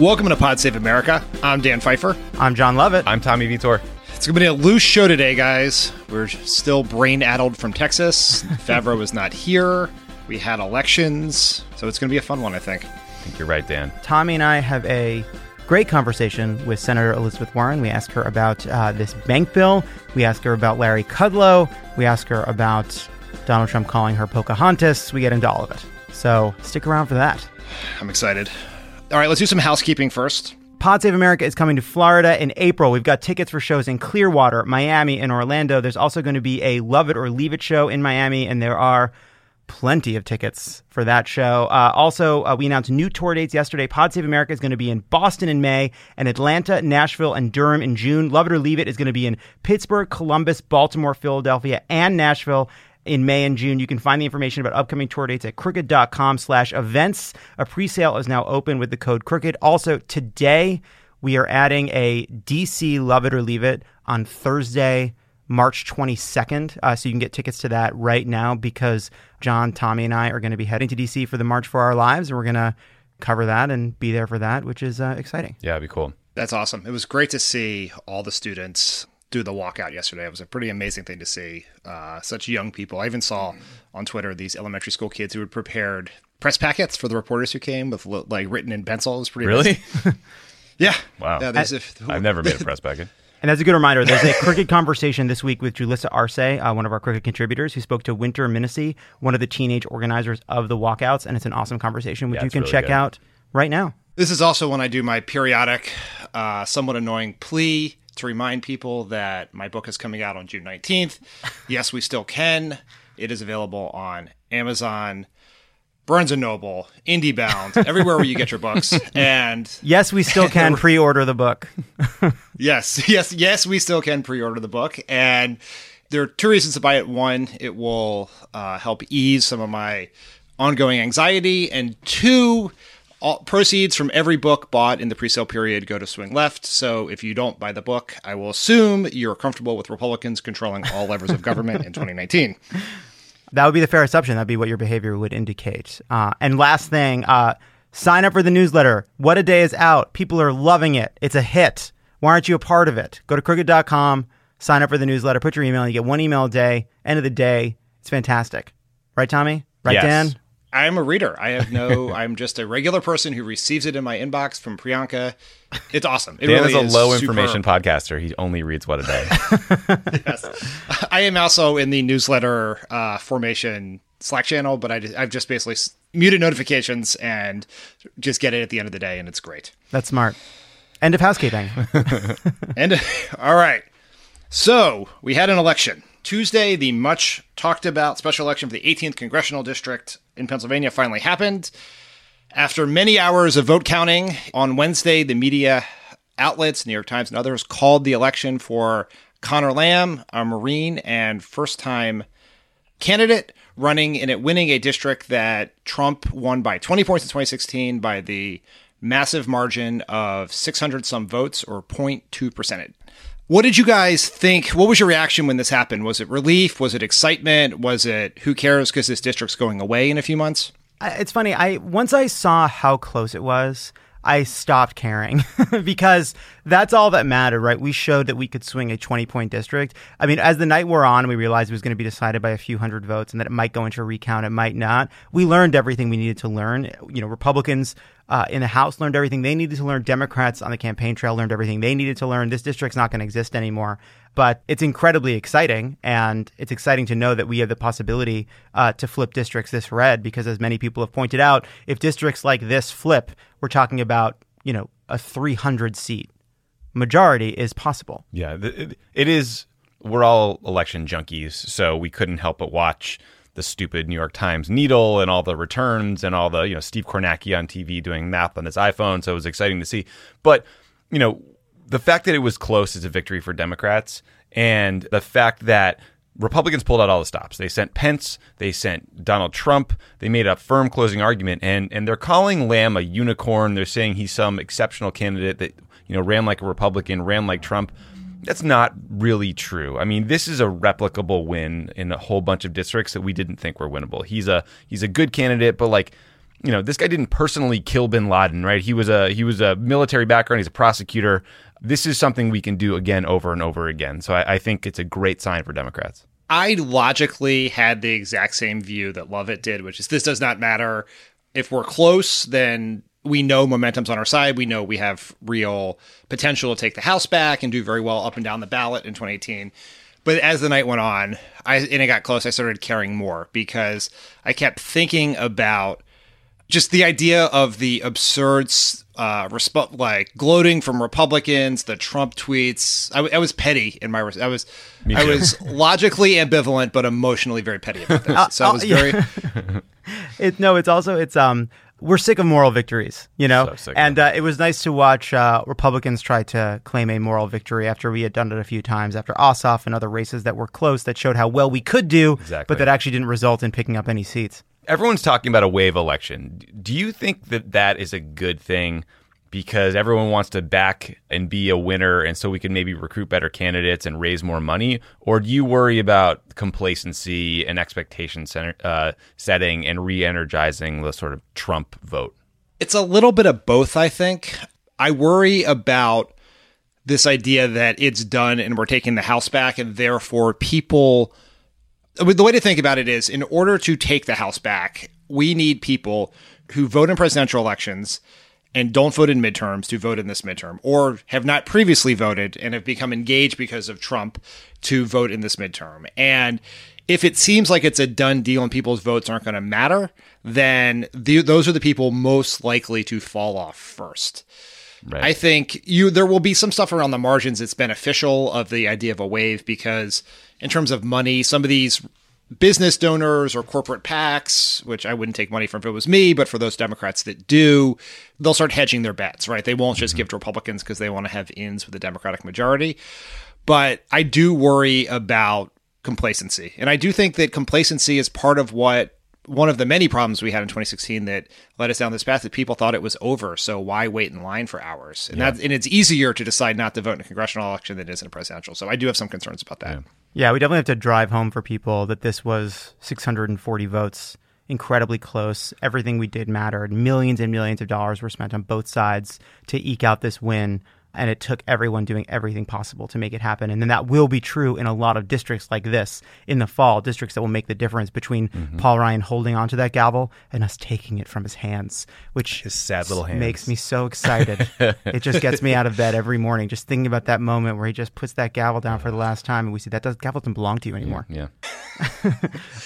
Welcome to Pod Save America. I'm Dan Pfeiffer. I'm Jon Lovett. I'm Tommy Vietor. It's going to be a loose show today, guys. We're still brain addled from Texas. Favreau was not here. We had elections. So it's going to be a fun one, I think. I think you're right, Dan. Tommy and I have a great conversation with Senator Elizabeth Warren. We ask her about uh, this bank bill. We ask her about Larry Kudlow. We ask her about Donald Trump calling her Pocahontas. We get into all of it. So stick around for that. I'm excited. All right, let's do some housekeeping first. Pod Save America is coming to Florida in April. We've got tickets for shows in Clearwater, Miami, and Orlando. There's also going to be a Love It or Leave It show in Miami, and there are plenty of tickets for that show. Uh, also, uh, we announced new tour dates yesterday. Pod Save America is going to be in Boston in May, and Atlanta, Nashville, and Durham in June. Love It or Leave It is going to be in Pittsburgh, Columbus, Baltimore, Philadelphia, and Nashville in May and June. You can find the information about upcoming tour dates at crooked.com slash events. A pre-sale is now open with the code crooked. Also, today we are adding a DC Love It or Leave It on Thursday, March 22nd. Uh, so you can get tickets to that right now because John, Tommy, and I are going to be heading to DC for the March for Our Lives, and we're going to cover that and be there for that, which is uh, exciting. Yeah, it'd be cool. That's awesome. It was great to see all the students do the walkout yesterday. It was a pretty amazing thing to see. Uh, such young people. I even saw on Twitter these elementary school kids who had prepared press packets for the reporters who came with like written in pencil. It was pretty really. yeah. Wow. Yeah, I, have never made a press packet. And that's a good reminder. There's a Crooked conversation this week with Julissa Arce, uh, one of our Crooked contributors, who spoke to Winter Minisee, one of the teenage organizers of the walkouts, and it's an awesome conversation, which Yeah, you can really check good. out right now. This is also when I do my periodic, uh, somewhat annoying plea to remind people that my book is coming out on June 19th. yes, we still can. It is available on Amazon, Barnes and Noble, IndieBound, everywhere where you get your books. And Yes, we still can pre-order the book. yes, yes, yes, we still can pre-order the book. And there are two reasons to buy it. One, it will uh, help ease some of my ongoing anxiety, and two, all proceeds from every book bought in the pre-sale period go to Swing Left. So if you don't buy the book, I will assume you're comfortable with Republicans controlling all levers of government in 2019. That would be the fair assumption. That'd be what your behavior would indicate. Uh, and last thing, uh, sign up for the newsletter. What a Day is out. People are loving it. It's a hit. Why aren't you a part of it? Go to crooked.com, sign up for the newsletter, put your email, and you get one email a day. End of the day, it's fantastic. Right, Tommy? Right, Yes. Dan? I am a reader. I have no. I'm just a regular person who receives it in my inbox from Priyanka. It's awesome. It Dan really is a low superb. information podcaster. He only reads what a day. Yes. I am also in the newsletter uh, formation Slack channel, but I, I've just basically muted notifications and just get it at the end of the day, and it's great. That's smart. End of housekeeping. And all right, so we had an election Tuesday. The much talked about special election for the 18th congressional district in Pennsylvania finally happened. After many hours of vote counting on Wednesday, the media outlets, New York Times and others, called the election for Conor Lamb, a Marine and first time candidate running in it, winning a district that Trump won by 20 points in 2016 by the massive margin of 600 some votes or 0.2 percent. What did you guys think? What was your reaction when this happened? Was it relief? Was it excitement? Was it who cares because this district's going away in a few months? It's funny. I once I saw how close it was, I stopped caring because that's all that mattered, right? We showed that we could swing a 20 point district. I mean, as the night wore on, we realized it was going to be decided by a few hundred votes and that it might go into a recount, it might not. We learned everything we needed to learn. You know, Republicans uh, in the House learned everything they needed to learn. Democrats on the campaign trail learned everything they needed to learn. This district's not going to exist anymore. But it's incredibly exciting, and it's exciting to know that we have the possibility uh, to flip districts this red. Because as many people have pointed out, if districts like this flip, we're talking about you know a 300 seat majority is possible. Yeah, it, it is we're all election junkies, so we couldn't help but watch the stupid New York Times needle and all the returns and all the you know Steve Kornacki on TV doing math on his iPhone. So it was exciting to see. But you know, the fact that it was close is a victory for Democrats, and the fact that Republicans pulled out all the stops. They sent Pence, they sent Donald Trump, they made a firm closing argument, and and they're calling Lamb a unicorn. They're saying he's some exceptional candidate that you know ran like a Republican, ran like Trump. That's not really true. I mean, this is a replicable win in a whole bunch of districts that we didn't think were winnable. He's a he's a good candidate, but like you know, this guy didn't personally kill bin Laden, right? He was a he was a military background. He's a prosecutor. This is something we can do again over and over again. So I, I think it's a great sign for Democrats. I logically had the exact same view that Lovett did, which is this does not matter. If we're close, then we know momentum's on our side. We know we have real potential to take the House back and do very well up and down the ballot in 2018. But as the night went on, I and it got close, I started caring more because I kept thinking about just the idea of the absurd uh, resp- like gloating from Republicans, the Trump tweets. I, I was petty in my. I was I was logically ambivalent, but emotionally very petty about this. So I was very. it, no, it's also it's um we're sick of moral victories, you know, So sick and uh, it was nice to watch uh, Republicans try to claim a moral victory after we had done it a few times after Ossoff and other races that were close that showed how well we could do, Exactly. but that actually didn't result in picking up any seats. everyone's talking about a wave election. Do you think that that is a good thing because everyone wants to back and be a winner and so we can maybe recruit better candidates and raise more money? Or do you worry about complacency and expectation center, uh, setting and re energizing the sort of Trump vote? It's a little bit of both, I think. I worry about this idea that it's done and we're taking the House back, and therefore people. The way to think about it is in order to take the House back, we need people who vote in presidential elections and don't vote in midterms to vote in this midterm, or have not previously voted and have become engaged because of Trump to vote in this midterm. And if it seems like it's a done deal and people's votes aren't going to matter, then the, those are the people most likely to fall off first. Right. I think you there will be some stuff around the margins that's beneficial of the idea of a wave because in terms of money, some of these business donors or corporate PACs, which I wouldn't take money from if it was me, but for those Democrats that do, they'll start hedging their bets, right? They won't just mm-hmm. give to Republicans because they want to have ins with the Democratic majority. But I do worry about complacency. And I do think that complacency is part of what one of the many problems we had in 2016 that led us down this path that people thought it was over. So why wait in line for hours? And that and it's easier to decide not to vote in a congressional election than it is in a presidential. So I do have some concerns about that. Yeah, we definitely have to drive home for people that this was 640 votes, incredibly close. Everything we did mattered. Millions and millions of dollars were spent on both sides to eke out this win. And it took everyone doing everything possible to make it happen. And then that will be true in a lot of districts like this in the fall, districts that will make the difference between mm-hmm. Paul Ryan holding onto that gavel and us taking it from his hands, which His sad little hands. makes me so excited. it just gets me out of bed every morning just thinking about that moment where he just puts that gavel down for the last time and we see that does, gavel doesn't belong to you anymore. Yeah.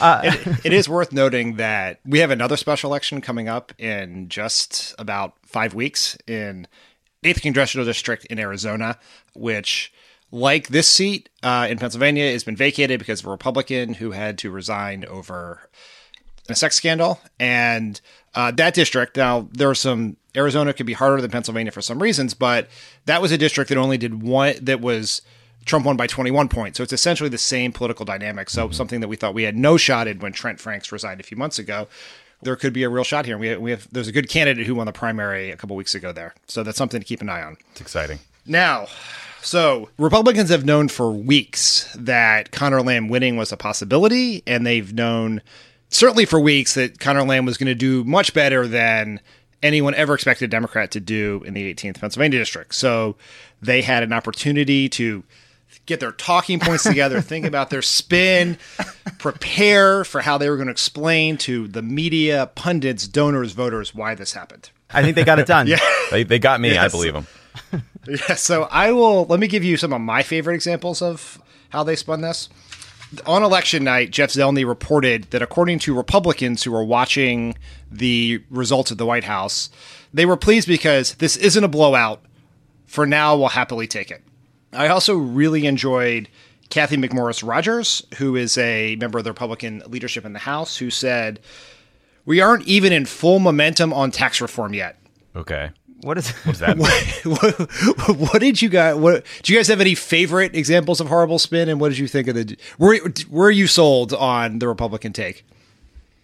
Uh, it, it is worth noting that we have another special election coming up in just about five weeks in 8th Congressional District in Arizona, which, like this seat uh, in Pennsylvania, has been vacated because of a Republican who had to resign over a sex scandal. And uh, that district, now there are some, Arizona could be harder than Pennsylvania for some reasons, but that was a district that only did one, that was Trump won by 21 points. So it's essentially the same political dynamic. So something that we thought we had no shot in when Trent Franks resigned a few months ago. There could be a real shot here. We have, we have there's a good candidate who won the primary a couple weeks ago there. So that's something to keep an eye on. It's exciting. Now, so Republicans have known for weeks that Conor Lamb winning was a possibility, and they've known certainly for weeks that Conor Lamb was going to do much better than anyone ever expected a Democrat to do in the 18th Pennsylvania district. So they had an opportunity to get their talking points together, think about their spin, prepare for how they were going to explain to the media, pundits, donors, voters why this happened. I think they got it done. yeah. They, they got me. I believe them. Yeah, so I will let me give you some of my favorite examples of how they spun this. On election night, Jeff Zeleny reported that according to Republicans who were watching the results of the White House, they were pleased because this isn't a blowout. For now, we'll happily take it. I also really enjoyed Cathy McMorris Rodgers, who is a member of the Republican leadership in the House, who said, We aren't even in full momentum on tax reform yet. Okay. What is What's that? mean? what, what did you guys? What do you guys have any favorite examples of horrible spin? And what did you think of the? Were were you sold on the Republican take?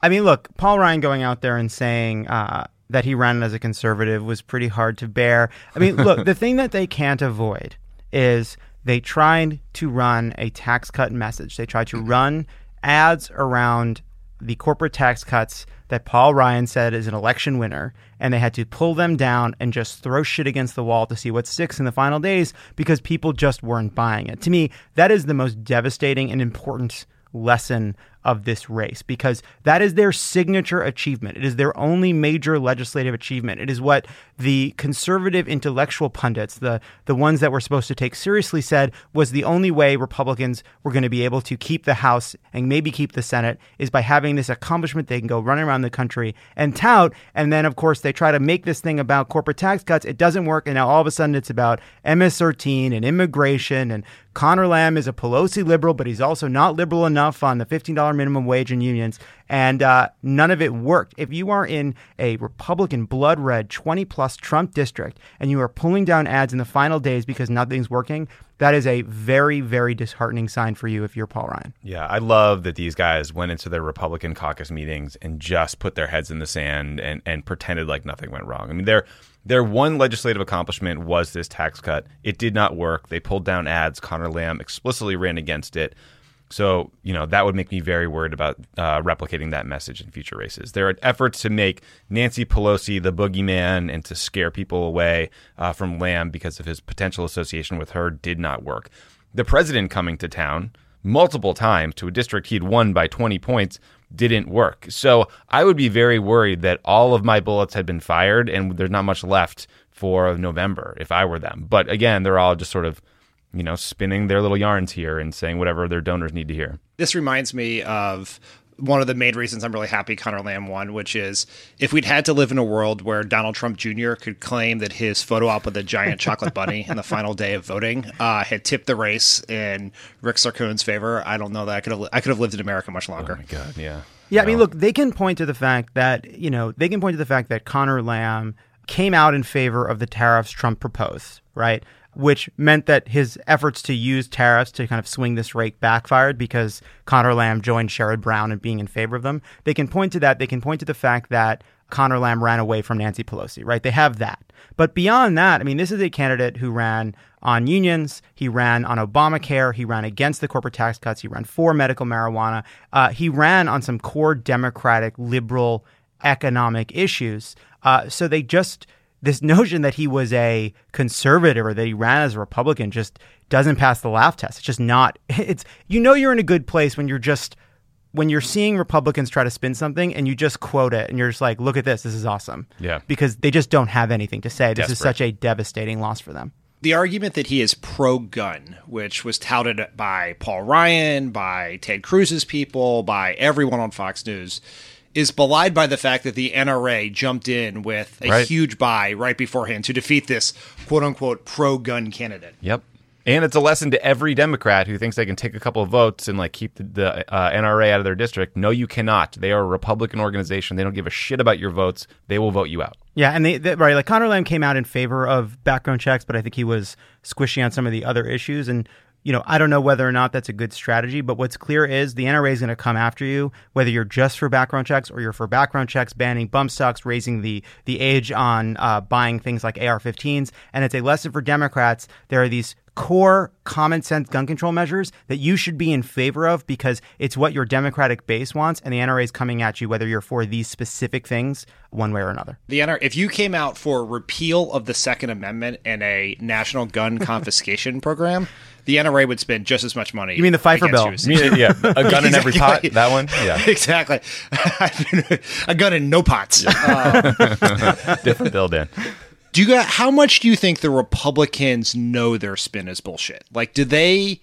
I mean, look, Paul Ryan going out there and saying uh, that he ran as a conservative was pretty hard to bear. I mean, look, the thing that they can't avoid is they tried to run a tax cut message. They tried to mm-hmm. run ads around the corporate tax cuts that Paul Ryan said is an election winner, and they had to pull them down and just throw shit against the wall to see what sticks in the final days because people just weren't buying it. To me, that is the most devastating and important lesson of this race because that is their signature achievement. It is their only major legislative achievement. It is what the conservative intellectual pundits, the the ones that we're supposed to take seriously said was the only way Republicans were going to be able to keep the House and maybe keep the Senate is by having this accomplishment they can go running around the country and tout and then of course they try to make this thing about corporate tax cuts. It doesn't work and now all of a sudden it's about MS13 and immigration and Conor Lamb is a Pelosi liberal, but he's also not liberal enough on the $15 minimum wage and unions. And uh, none of it worked. If you are in a Republican blood red 20 plus Trump district and you are pulling down ads in the final days because nothing's working, that is a very, very disheartening sign for you if you're Paul Ryan. Yeah, I love that these guys went into their Republican caucus meetings and just put their heads in the sand and, and pretended like nothing went wrong. I mean, they're their one legislative accomplishment was this tax cut. It did not work. They pulled down ads. Conor Lamb explicitly ran against it. So, you know, that would make me very worried about uh, replicating that message in future races. There are efforts to make Nancy Pelosi the boogeyman and to scare people away uh, from Lamb because of his potential association with her did not work. The president coming to town multiple times to a district he'd won by 20 points didn't work. So I would be very worried that all of my bullets had been fired and there's not much left for November if I were them. But again, they're all just sort of, you know, spinning their little yarns here and saying whatever their donors need to hear. This reminds me of one of the main reasons I'm really happy Conor Lamb won, which is if we'd had to live in a world where Donald Trump Jr. could claim that his photo op with a giant chocolate bunny in the final day of voting uh, had tipped the race in Rick Saccone's favor, I don't know that I could have I could have lived in America much longer. Oh my god, yeah. Yeah, I mean, look, they can point to the fact that, you know, they can point to the fact that Conor Lamb came out in favor of the tariffs Trump proposed, right? Which meant that his efforts to use tariffs to kind of swing this rake backfired because Conor Lamb joined Sherrod Brown in being in favor of them. They can point to that. They can point to the fact that Conor Lamb ran away from Nancy Pelosi, right? They have that. But beyond that, I mean, this is a candidate who ran on unions. He ran on Obamacare. He ran against the corporate tax cuts. He ran for medical marijuana. Uh, he ran on some core Democratic, liberal economic issues. Uh, so they just, this notion that he was a conservative or that he ran as a Republican just doesn't pass the laugh test. It's just not, it's, you know, you're in a good place when you're just, when you're seeing Republicans try to spin something and you just quote it and you're just like, look at this, this is awesome. Yeah. Because they just don't have anything to say. This is such a devastating loss for them. the argument that he is pro gun, which was touted by Paul Ryan, by Ted Cruz's people, by everyone on Fox News, is belied by the fact that the NRA jumped in with a Right. huge buy right beforehand to defeat this quote unquote pro gun candidate. Yep. And it's a lesson to every Democrat who thinks they can take a couple of votes and like keep the, the uh, NRA out of their district. No, you cannot. They are a Republican organization. They don't give a shit about your votes. They will vote you out. Yeah, and they, they right like Conor Lamb came out in favor of background checks, but I think he was squishy on some of the other issues. And you know, I don't know whether or not that's a good strategy, but what's clear is the NRA is going to come after you, whether you're just for background checks or you're for background checks, banning bump stocks, raising the the age on uh, buying things like AR-15s, and it's a lesson for Democrats. There are these core common sense gun control measures that you should be in favor of because it's what your Democratic base wants, and the NRA is coming at you whether you're for these specific things one way or another. The NRA, if you came out for repeal of the Second Amendment and a national gun confiscation program, the NRA would spend just as much money. You mean the Pfeiffer bill? you as- yeah, a gun in every pot. That one. Yeah, exactly. a gun in no pots. Uh, different bill, Dan. Do you got how much do you think the Republicans know their spin is bullshit? Like, do they?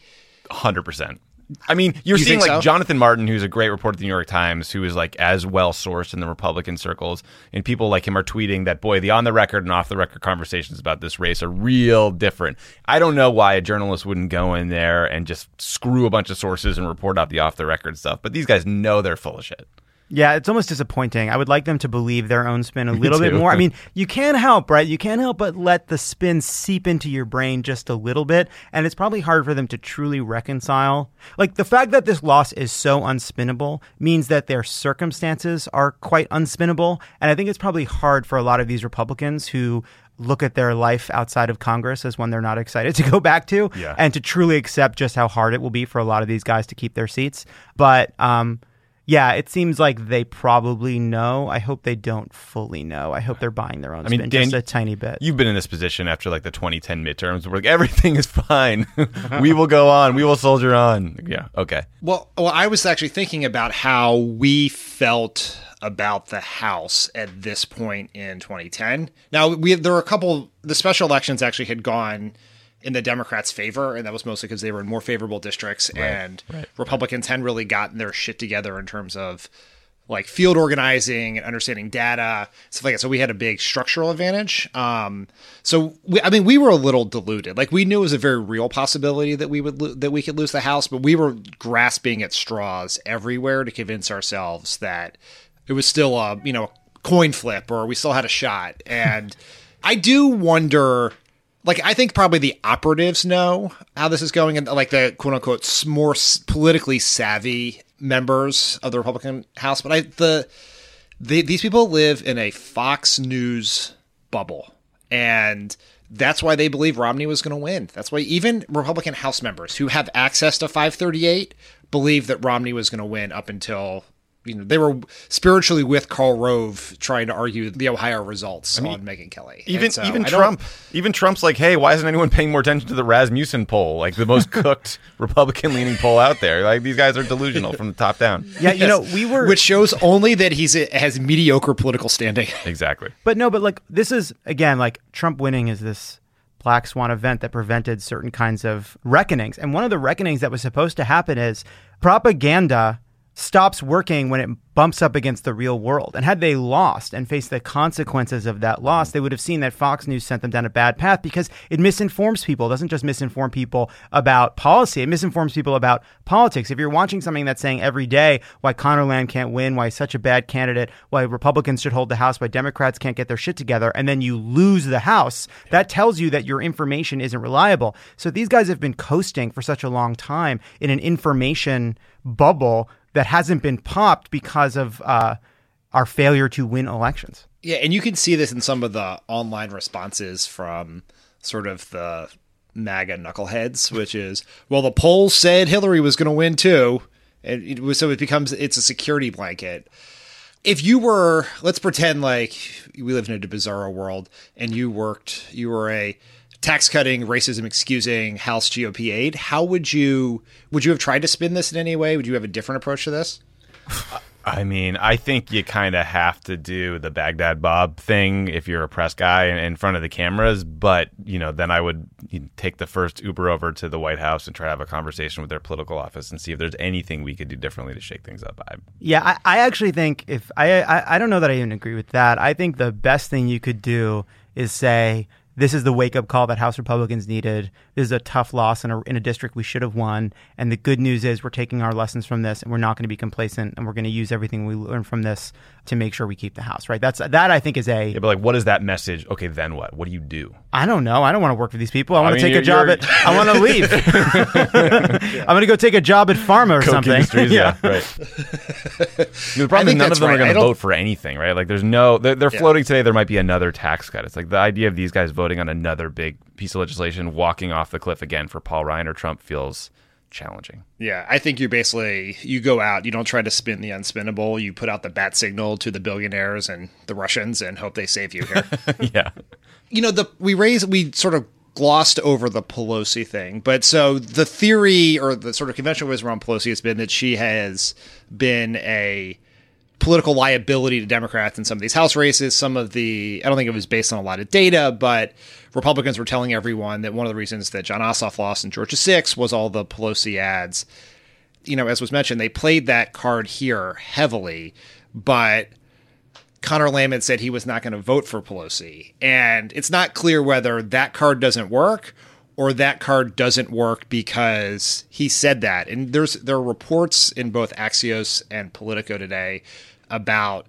Hundred percent. I mean, you're You seeing like so? Jonathan Martin, who's a great reporter at the New York Times, who is like as well sourced in the Republican circles, and people like him are tweeting that boy, the on the record and off the record conversations about this race are real different. I don't know why a journalist wouldn't go in there and just screw a bunch of sources and report out the off the record stuff, but these guys know they're full of shit. Yeah, it's almost disappointing. I would like them to believe their own spin a little bit more. I mean, you can't help, right? You can't help but let the spin seep into your brain just a little bit, and it's probably hard for them to truly reconcile. Like the fact that this loss is so unspinnable means that their circumstances are quite unspinnable, and I think it's probably hard for a lot of these Republicans who look at their life outside of Congress as one they're not excited to go back to, Yeah. and to truly accept just how hard it will be for a lot of these guys to keep their seats. But um, yeah, it seems like they probably know. I hope they don't fully know. I hope they're buying their own I mean, spin Dan, just a tiny bit. You've been in this position after like the 2010 midterms where like everything is fine. we will go on. We will soldier on. Yeah. Okay. Well, well, I was actually thinking about how we felt about the House at this point in 2010. Now, we there were a couple. The special elections actually had gone in the Democrats' favor, and that was mostly because they were in more favorable districts, and Republicans hadn't really gotten their shit together in terms of like field organizing and understanding data stuff like that. So we had a big structural advantage. Um, so we, I mean, we were a little deluded. Like we knew it was a very real possibility that we would lo- that we could lose the house, but we were grasping at straws everywhere to convince ourselves that it was still a you know coin flip or we still had a shot. And I do wonder. Like I think probably the operatives know how this is going, and like the quote unquote more politically savvy members of the Republican House. But I the, the these people live in a Fox News bubble, and that's why they believe Romney was going to win. That's why even Republican House members who have access to 538 believe that Romney was going to win up until. You know, they were spiritually with Karl Rove trying to argue the Ohio results on Megyn Kelly. Even so even I Trump, even Trump's like, hey, why isn't anyone paying more attention to the Rasmussen poll, like the most cooked Republican leaning poll out there? Like these guys are delusional from the top down. yeah, you know, we were which shows only that he's has mediocre political standing. Exactly. But no, but like this is again like Trump winning is this black swan event that prevented certain kinds of reckonings. And one of the reckonings that was supposed to happen is propaganda stops working when it bumps up against the real world. And had they lost and faced the consequences of that loss, they would have seen that Fox News sent them down a bad path because it misinforms people. It doesn't just misinform people about policy, it misinforms people about politics. If you're watching something that's saying every day why Conor Lamb can't win, why he's such a bad candidate, why Republicans should hold the House, why Democrats can't get their shit together, and then you lose the House, that tells you that your information isn't reliable. So these guys have been coasting for such a long time in an information bubble that hasn't been popped because of uh, our failure to win elections. Yeah, and you can see this in some of the online responses from sort of the MAGA knuckleheads, which is, well, the polls said Hillary was going to win too, and it was, so it becomes it's a security blanket. If you were, let's pretend like we live in a bizarro world, and you worked, you were a tax cutting, racism excusing House GOP aide. How would you would you have tried to spin this in any way? Would you have a different approach to this? I mean, I think you kind of have to do the Baghdad Bob thing if you're a press guy in, in front of the cameras. But you know, then I would take the first Uber over to the White House and try to have a conversation with their political office and see if there's anything we could do differently to shake things up. I, Yeah, I, I actually think if I, I I don't know that I even agree with that. I think the best thing you could do is say this is the wake up call that House Republicans needed. This is a tough loss in a, in a district we should have won. And the good news is we're taking our lessons from this and we're not going to be complacent and we're going to use everything we learn from this to make sure we keep the House. Right? That's that I think is a yeah, but like, what is that message? Okay, then what? What do you do? I don't know. I don't want to work for these people. I want mean, to take a you're- job you're- at. I want to leave. I'm going to go take a job at Pharma or Koch something. Industries, yeah, right. the problem is none of them right. are going to vote for anything, right? Like, there's no. They're, they're floating today. There might be another tax cut. It's like the idea of these guys voting on another big piece of legislation, walking off the cliff again for Paul Ryan or Trump feels challenging. Yeah, I think you basically you go out, you don't try to spin the unspinnable, you put out the bat signal to the billionaires and the Russians and hope they save you here. yeah. you know, the we raised we sort of glossed over the Pelosi thing, but so the theory or the sort of conventional wisdom around Pelosi has been that she has been a political liability to Democrats in some of these House races. Some of the, I don't think it was based on a lot of data, but Republicans were telling everyone that one of the reasons that Jon Ossoff lost in Georgia 6 was all the Pelosi ads. you know, as was mentioned, they played that card here heavily, but Conor Lamb said he was not going to vote for Pelosi. And it's not clear whether that card doesn't work or that card doesn't work because he said that. And there's there are reports in both Axios and Politico today about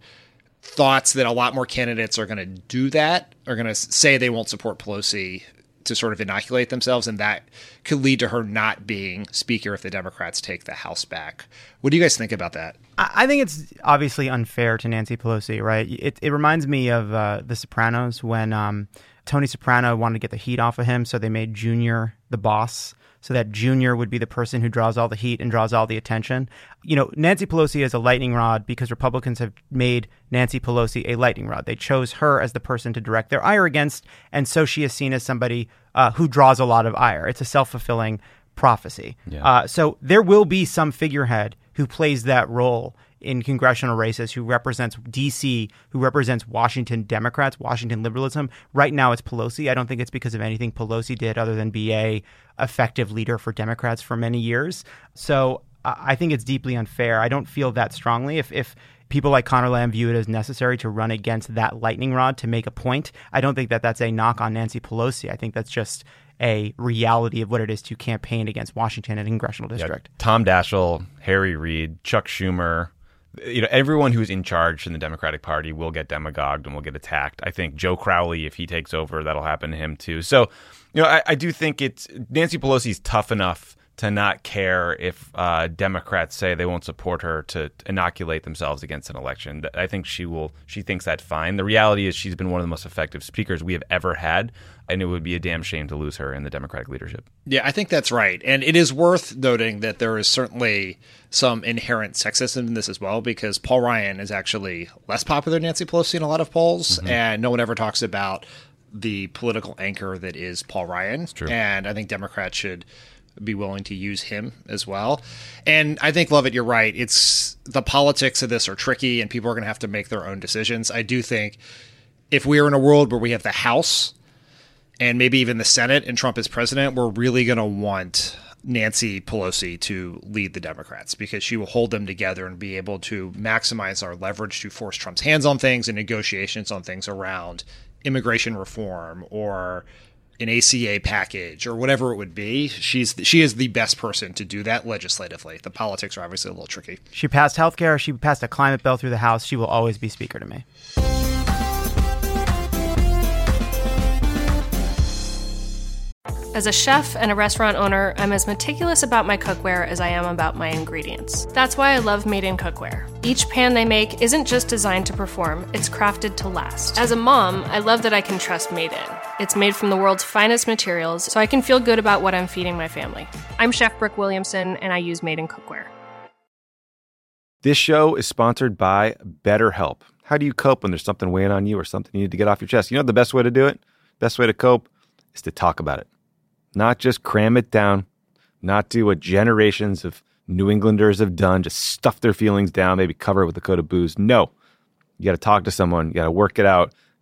thoughts that a lot more candidates are going to do that, are going to say they won't support Pelosi to sort of inoculate themselves, and that could lead to her not being speaker if the Democrats take the House back. What do you guys think about that? I think it's obviously unfair to Nancy Pelosi, right? It, it reminds me of uh, The Sopranos when um, Tony Soprano wanted to get the heat off of him, so they made Junior the boss so that Junior would be the person who draws all the heat and draws all the attention. You know, Nancy Pelosi is a lightning rod because Republicans have made Nancy Pelosi a lightning rod. They chose her as the person to direct their ire against, and so she is seen as somebody uh, who draws a lot of ire. It's a self fulfilling prophecy. Yeah. Uh, so there will be some figurehead who plays that role in congressional races who represents DC, who represents Washington Democrats, Washington liberalism. Right now, it's Pelosi. I don't think it's because of anything Pelosi did other than be a effective leader for Democrats for many years. So I think it's deeply unfair. I don't feel that strongly. If if people like Conor Lamb view it as necessary to run against that lightning rod to make a point, I don't think that that's a knock on Nancy Pelosi. I think that's just a reality of what it is to campaign against Washington and congressional district. Yeah, Tom Daschle, Harry Reid, Chuck Schumer, you know, everyone who's in charge in the Democratic Party will get demagogued and will get attacked. I think Joe Crowley, if he takes over, that'll happen to him too. So, you know, I, I do think it's Nancy Pelosi's tough enough to not care if uh, Democrats say they won't support her to inoculate themselves against an election. I think she will. She thinks that's fine. The reality is she's been one of the most effective speakers we have ever had, and it would be a damn shame to lose her in the Democratic leadership. Yeah, I think that's right, and it is worth noting that there is certainly some inherent sexism in this as well, because Paul Ryan is actually less popular than Nancy Pelosi in a lot of polls, mm-hmm. and no one ever talks about the political anchor that is Paul Ryan. And I think Democrats should be willing to use him as well. And I think Lovett, you're right. It's the politics of this are tricky, and people are going to have to make their own decisions. I do think if we are in a world where we have the House and maybe even the Senate and Trump is president, we're really going to want Nancy Pelosi to lead the Democrats because she will hold them together and be able to maximize our leverage to force Trump's hands on things and negotiations on things around immigration reform or an ACA package or whatever it would be. She's she is the best person to do that legislatively. The politics are obviously a little tricky. She passed health care. She passed a climate bill through the House. She will always be Speaker to me. As a chef and a restaurant owner, I'm as meticulous about my cookware as I am about my ingredients. That's why I love Made in Cookware. Each pan they make isn't just designed to perform, it's crafted to last. As a mom, I love that I can trust Made in. It's made from the world's finest materials, so I can feel good about what I'm feeding my family. I'm Chef Brooke Williamson, and I use Made in Cookware. This show is sponsored by BetterHelp. How do you cope when there's something weighing on you or something you need to get off your chest? You know the best way to do it? Best way to cope is to talk about it not just cram it down, not do what generations of New Englanders have done, just stuff their feelings down, maybe cover it with a coat of booze. No, you got to talk to someone, you got to work it out,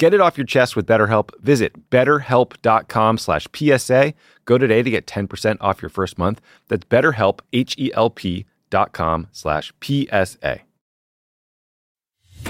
Get it off your chest with BetterHelp. Visit betterhelp.com slash PSA. Go today to get 10% off your first month. That's betterhelp, H-E-L-P dot com slash PSA.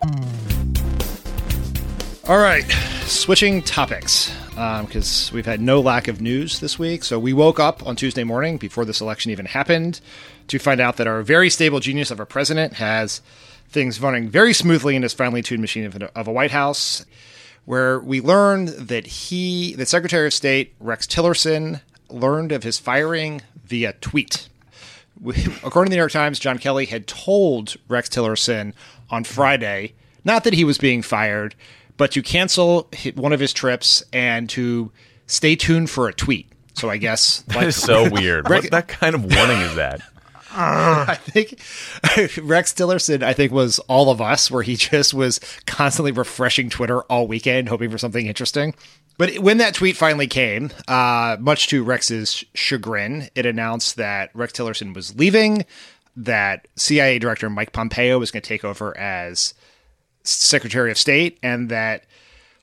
All right, switching topics. because um, we've had no lack of news this week. So we woke up on Tuesday morning before this election even happened to find out that our very stable genius of a president has things running very smoothly in his finely tuned machine of a, of a White House, where we learned that he, the Secretary of State Rex Tillerson, learned of his firing via tweet. According to the New York Times, John Kelly had told Rex Tillerson on Friday, not that he was being fired, but to cancel one of his trips and to stay tuned for a tweet. So I guess like, that is so weird. Rex, what that kind of warning is that? I think Rex Tillerson, I think, was all of us, where he just was constantly refreshing Twitter all weekend, hoping for something interesting. But when that tweet finally came, uh, much to Rex's chagrin, it announced that Rex Tillerson was leaving, that CIA Director Mike Pompeo was going to take over as Secretary of State, and that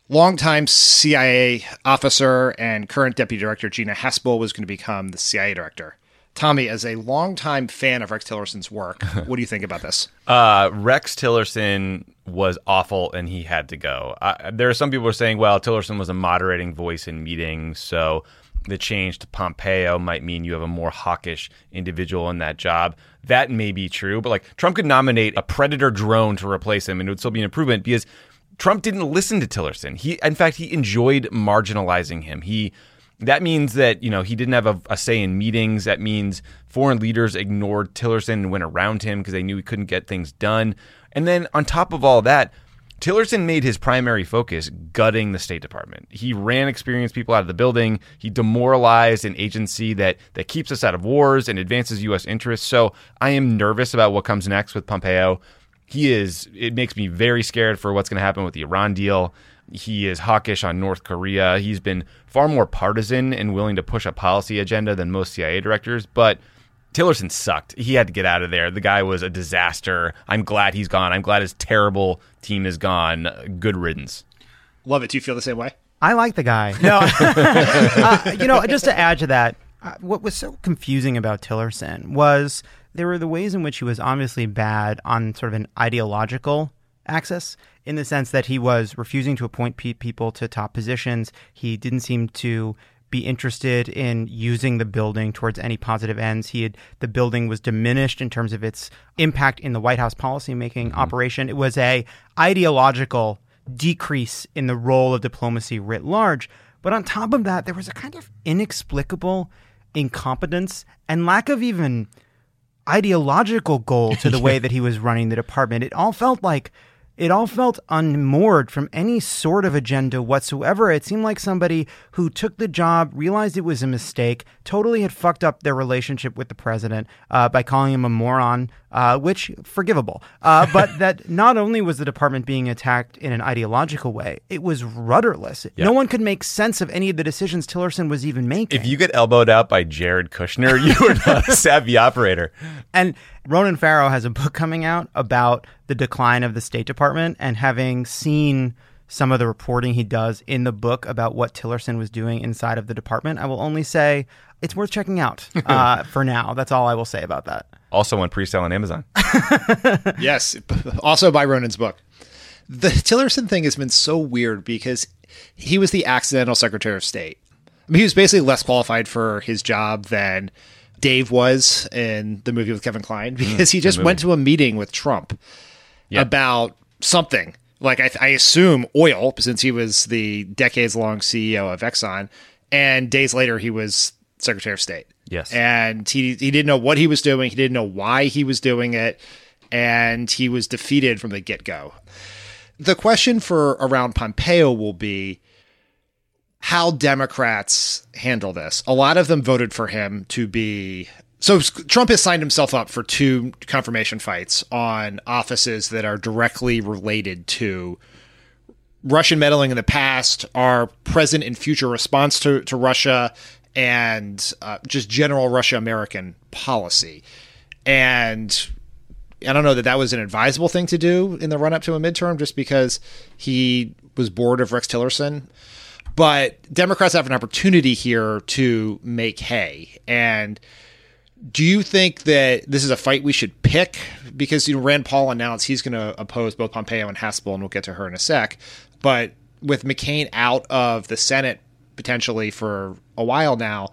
longtime CIA officer and current Deputy Director Gina Haspel was going to become the CIA Director. Tommy, as a longtime fan of Rex Tillerson's work, what do you think about this? Uh, Rex Tillerson was awful and he had to go. Uh, there are some people who are saying, well, Tillerson was a moderating voice in meetings, so the change to Pompeo might mean you have a more hawkish individual in that job. That may be true, but like Trump could nominate a predator drone to replace him and it would still be an improvement because Trump didn't listen to Tillerson. He in fact he enjoyed marginalizing him. He that means that you know he didn't have a, a, say in meetings. That means foreign leaders ignored Tillerson and went around him because they knew he couldn't get things done. And then on top of all that, Tillerson made his primary focus gutting the State Department. He ran experienced people out of the building. He demoralized an agency that that keeps us out of wars and advances U.S. interests. So I am nervous about what comes next with Pompeo. He is. It makes me very scared for what's going to happen with the Iran deal. He is hawkish on North Korea. He's been far more partisan and willing to push a policy agenda than most CIA directors, but Tillerson sucked. He had to get out of there. The guy was a disaster. I'm glad he's gone. I'm glad his terrible team is gone. Good riddance. Love it. Do you feel the same way? I like the guy. No, uh, you know, just to add to that, uh, what was so confusing about Tillerson was there were the ways in which he was obviously bad on sort of an ideological axis in the sense that he was refusing to appoint pe- people to top positions. He didn't seem to be interested in using the building towards any positive ends. He had the building was diminished in terms of its impact in the White House policymaking mm-hmm. operation. It was a ideological decrease in the role of diplomacy writ large. But on top of that, there was a kind of inexplicable incompetence and lack of even ideological goal to the way that he was running the department. It all felt like it all felt unmoored from any sort of agenda whatsoever. It seemed like somebody who took the job, realized it was a mistake, totally had fucked up their relationship with the president uh, by calling him a moron, uh, which forgivable. Uh, but that not only was the department being attacked in an ideological way, it was rudderless. Yeah. No one could make sense of any of the decisions Tillerson was even making. If you get elbowed out by Jared Kushner, you are not a savvy operator. And Ronan Farrow has a book coming out about the decline of the State Department, and having seen some of the reporting he does in the book about what Tillerson was doing inside of the department, I will only say it's worth checking out uh, for now. That's all I will say about that. Also on pre-sale on Amazon. yes, also buy Ronan's book. The Tillerson thing has been so weird because he was the accidental Secretary of State. I mean, he was basically less qualified for his job than Dave was in the movie with Kevin Kline because mm, he just went to a meeting with Trump yep. about something. Like I, I assume oil, since he was the decades long CEO of Exxon, and days later he was Secretary of State. Yes, and he he didn't know what he was doing. He didn't know why he was doing it, and he was defeated from the get go. The question for around Pompeo will be how Democrats handle this. A lot of them voted for him to be. So Trump has signed himself up for two confirmation fights on offices that are directly related to Russian meddling in the past, our present and future response to, to Russia, and uh, just general Russia American policy. And I don't know that that was an advisable thing to do in the run up to a midterm just because he was bored of Rex Tillerson. But Democrats have an opportunity here to make hay. And do you think that this is a fight we should pick? Because you know Rand Paul announced he's going to oppose both Pompeo and Haspel, and we'll get to her in a sec. But with McCain out of the Senate potentially for a while now,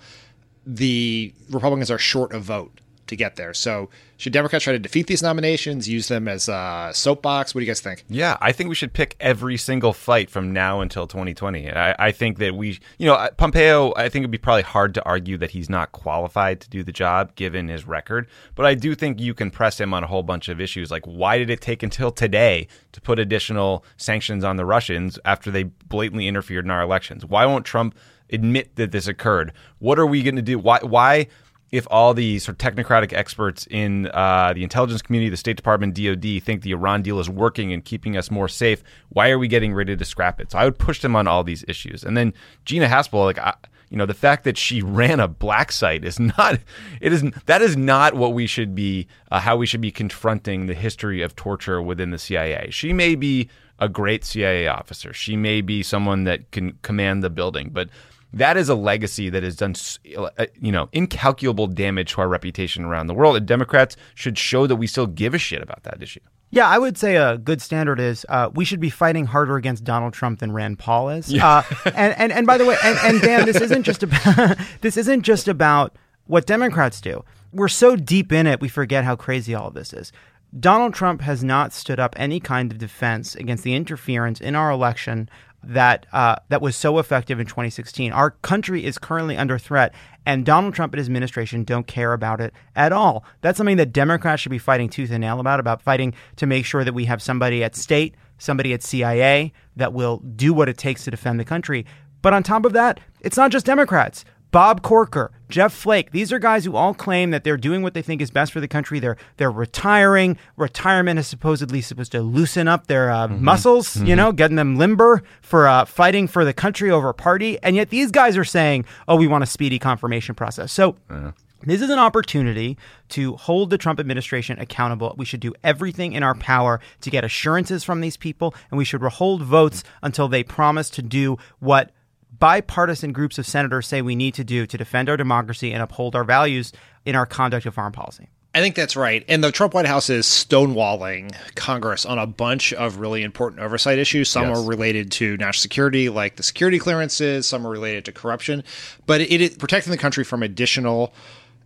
the Republicans are short of vote to get there. So should Democrats try to defeat these nominations, use them as a soapbox? What do you guys think? Yeah, I think we should pick every single fight from now until 2020. I, I think that we, you know, Pompeo, I think it'd be probably hard to argue that he's not qualified to do the job given his record. But I do think you can press him on a whole bunch of issues. Like, why did it take until today to put additional sanctions on the Russians after they blatantly interfered in our elections? Why won't Trump admit that this occurred? What are we going to do? Why? Why? If all the sort of technocratic experts in uh, the intelligence community, the State Department, DoD think the Iran deal is working and keeping us more safe, why are we getting ready to scrap it? So I would push them on all these issues. And then Gina Haspel, like, I, you know, the fact that she ran a black site is not, it is, that is not what we should be, uh, how we should be confronting the history of torture within the CIA. She may be a great CIA officer. She may be someone that can command the building, but that is a legacy that has done uh, you know incalculable damage to our reputation around the world and democrats should show that we still give a shit about that issue yeah, I would say a good standard is uh, we should be fighting harder against Donald Trump than Rand Paul is. Yeah. Uh, and, and and by the way, and, and Dan, this isn't just about this isn't just about what Democrats do. We're so deep in it, we forget how crazy all of this is. Donald Trump has not stood up any kind of defense against the interference in our election that uh, that was so effective in 2016. Our country is currently under threat, and Donald Trump and his administration don't care about it at all. That's something that Democrats should be fighting tooth and nail about. About fighting to make sure that we have somebody at state, somebody at CIA that will do what it takes to defend the country. But on top of that, it's not just Democrats. Bob Corker, Jeff Flake. These are guys who all claim that they're doing what they think is best for the country. They're they're retiring. Retirement is supposedly supposed to loosen up their uh, mm-hmm. muscles, mm-hmm. you know, getting them limber for uh, fighting for the country over a party. And yet these guys are saying, "Oh, we want a speedy confirmation process." So. Yeah. This is an opportunity to hold the Trump administration accountable. We should do everything in our power to get assurances from these people, and we should hold votes until they promise to do what bipartisan groups of senators say we need to do to defend our democracy and uphold our values in our conduct of foreign policy. I think that's right. And the Trump White House is stonewalling Congress on a bunch of really important oversight issues. Some yes. are related to national security, like the security clearances, some are related to corruption. But it, it protecting the country from additional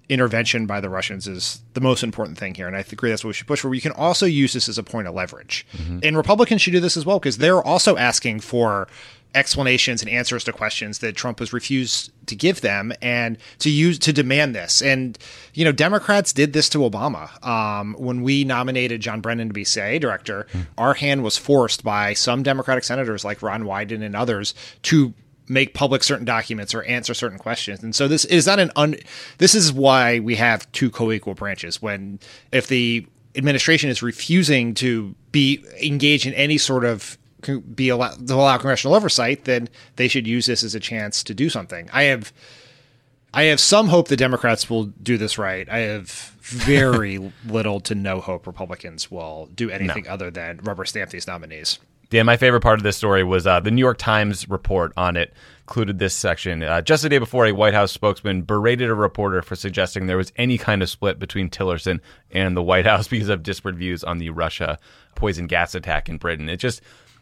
intervention by the Russians is the most important thing here. And I agree that's what we should push for. We can also use this as a point of leverage. Mm-hmm. And Republicans should do this as well because they're also asking for explanations and answers to questions that Trump has refused to give them and to use to demand this. And you know, Democrats did this to Obama. Um, when we nominated John Brennan to be CIA director, mm. our hand was forced by some Democratic senators like Ron Wyden and others to make public certain documents or answer certain questions. And so this is not an un this is why we have two co-equal branches when if the administration is refusing to be engaged in any sort of be allowed to allow congressional oversight, then they should use this as a chance to do something. I have I have some hope the Democrats will do this right. I have very little to no hope Republicans will do anything no. other than rubber stamp these nominees. Yeah, my favorite part of this story was uh, the New York Times report on it included this section. Uh, just the day before, a White House spokesman berated a reporter for suggesting there was any kind of split between Tillerson and the White House because of disparate views on the Russia poison gas attack in Britain. It just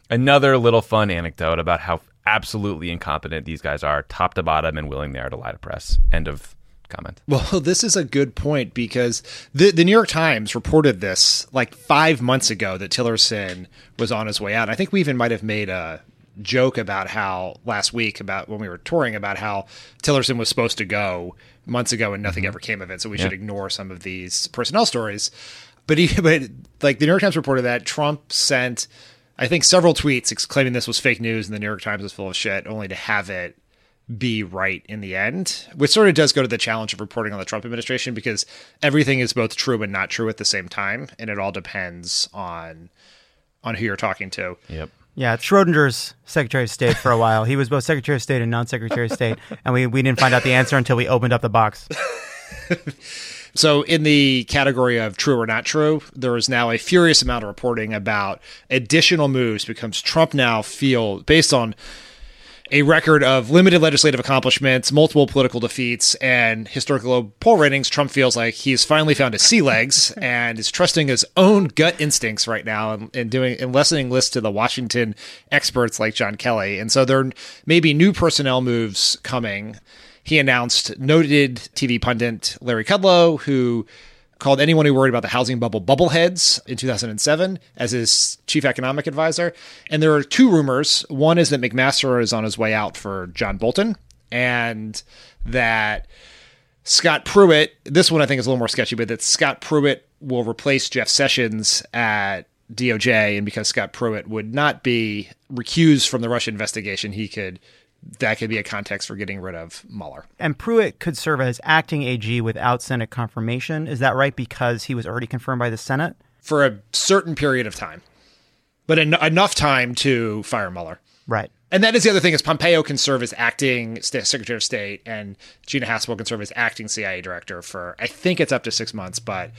another little fun anecdote about how absolutely incompetent these guys are, top to bottom, and willing they are to lie to press. End of comment. Well, this is a good point because the the New York Times reported this like five months ago that Tillerson was on his way out. I think we even might have made a joke about how last week about when we were touring about how Tillerson was supposed to go months ago and nothing mm-hmm. ever came of it. So we yeah. should ignore some of these personnel stories. But he, but like the New York Times reported that Trump sent I think several tweets claiming this was fake news and the New York Times was full of shit, only to have it be right in the end, which sort of does go to the challenge of reporting on the Trump administration because everything is both true and not true at the same time, and it all depends on on who you're talking to. Yep. Yeah, Schrodinger's Secretary of State for a while. He was both Secretary of State and non-Secretary of State, and we we didn't find out the answer until we opened up the box. So, in the category of true or not true, there is now a furious amount of reporting about additional moves because Trump now feel based on a record of limited legislative accomplishments, multiple political defeats, and historical poll ratings, Trump feels like he's finally found his sea legs and is trusting his own gut instincts right now and, and doing and lessening lists to the Washington experts like John Kelly. And so there may be new personnel moves coming. He announced noted TV pundit Larry Kudlow, who called anyone who worried about the housing bubble bubbleheads in 2007 as his chief economic advisor. And there are two rumors. One is that McMaster is on his way out for John Bolton, and that Scott Pruitt, this one I think is a little more sketchy, but that Scott Pruitt will replace Jeff Sessions at DOJ. And because Scott Pruitt would not be recused from the Russia investigation, he could that could be a context for getting rid of Mueller. And Pruitt could serve as acting AG without Senate confirmation. Is that right? Because he was already confirmed by the Senate? For a certain period of time, but en- enough time to fire Mueller. Right. And that is the other thing is Pompeo can serve as acting Secretary of State and Gina Haspel can serve as acting CIA director for, I think it's up to six months, but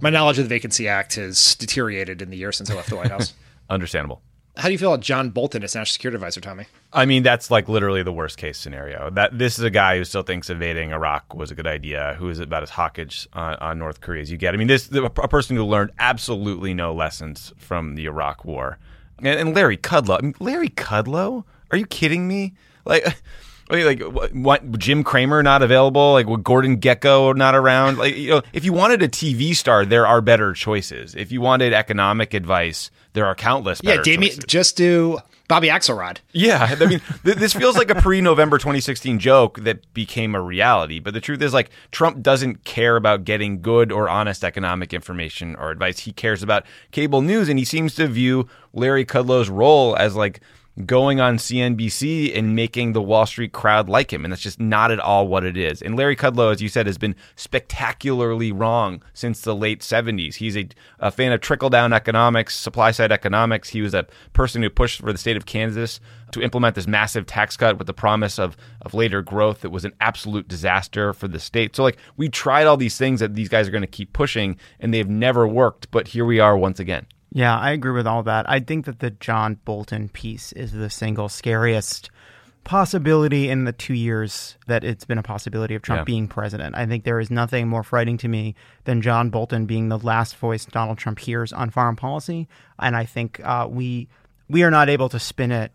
my knowledge of the Vacancy Act has deteriorated in the year since I left the White House. Understandable. How do you feel about John Bolton as National Security Advisor, Tommy? I mean, that's like literally the worst case scenario. That this is a guy who still thinks invading Iraq was a good idea, who is about as hawkish on, on North Korea as you get. I mean, this a person who learned absolutely no lessons from the Iraq War. And, and Larry Kudlow, I mean, Larry Kudlow, are you kidding me? Like. Like what? Jim Cramer not available? Like what, Gordon Gekko not around? Like you know, if you wanted a TV star, there are better choices. If you wanted economic advice, there are countless. yeah, Damien, just do Bobby Axelrod. Yeah, I mean, th- this feels like a pre-November 2016 joke that became a reality. But the truth is, like, Trump doesn't care about getting good or honest economic information or advice. He cares about cable news, and he seems to view Larry Kudlow's role as like going on CNBC and making the Wall Street crowd like him. And that's just not at all what it is. And Larry Kudlow, as you said, has been spectacularly wrong since the late 70s. He's a, a fan of trickle down economics, supply side economics. He was a person who pushed for the state of Kansas to implement this massive tax cut with the promise of, of later growth that was an absolute disaster for the state. So, like, we tried all these things that these guys are going to keep pushing, and they've never worked. But here we are once again. Yeah, I agree with all that. I think that the John Bolton piece is the single scariest possibility in the two years that it's been a possibility of Trump Yeah. being president. I think there is nothing more frightening to me than John Bolton being the last voice Donald Trump hears on foreign policy. And I think uh, we we are not able to spin it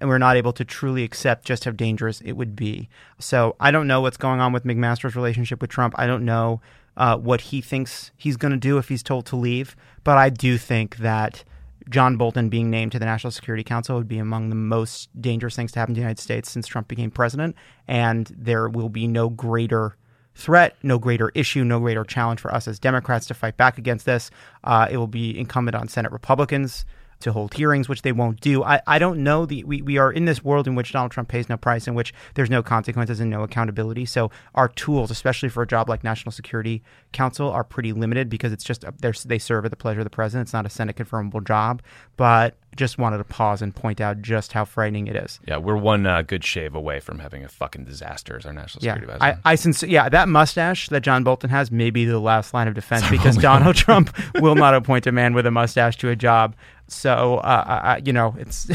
and we're not able to truly accept just how dangerous it would be. So I don't know what's going on with McMaster's relationship with Trump. I don't know uh, what he thinks he's going to do if he's told to leave. But I do think that John Bolton being named to the National Security Council would be among the most dangerous things to happen to the United States since Trump became president. And there will be no greater threat, no greater issue, no greater challenge for us as Democrats to fight back against this. Uh, it will be incumbent on Senate Republicans to hold hearings, which they won't do. I, I don't know. The we, we are in this world in which Donald Trump pays no price, in which there's no consequences and no accountability. So our tools, especially for a job like National Security Council, are pretty limited because it's just they serve at the pleasure of the president. It's not a Senate confirmable job. But just wanted to pause and point out just how frightening it is. Yeah, we're one uh, good shave away from having a fucking disaster as our national Yeah, security advisor. I, I since yeah, that mustache that John Bolton has may be the last line of defense because Donald Trump will not appoint a man with a mustache to a job. So uh, I, I- you know, it's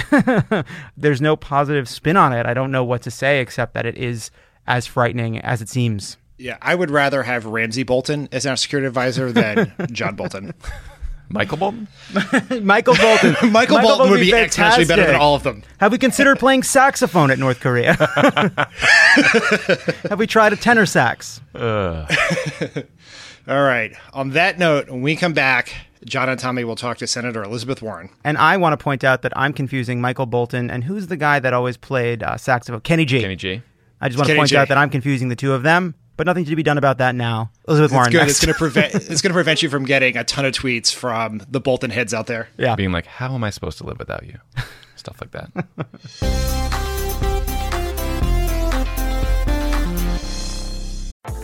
there's no positive spin on it. I don't know what to say except that it is as frightening as it seems. Yeah, I would rather have Ramsey Bolton as our security advisor than John Bolton. Michael Bolton? Michael Bolton. Michael, Bolton would be exponentially better than all of them. Have we considered playing saxophone at North Korea? Have we tried a tenor sax? All right. On that note, when we come back, John and Tommy will talk to Senator Elizabeth Warren. And I want to point out that I'm confusing Michael Bolton and who's the guy that always played uh, saxophone? Kenny G. Kenny G. I just want to Kenny point G. out that I'm confusing the two of them, but nothing to be done about that now. Elizabeth Warren. It's good. next. It's going to prevent. it's going to prevent you from getting a ton of tweets from the Bolton heads out there. yeah. Being like, how am I supposed to live without you? Stuff like that.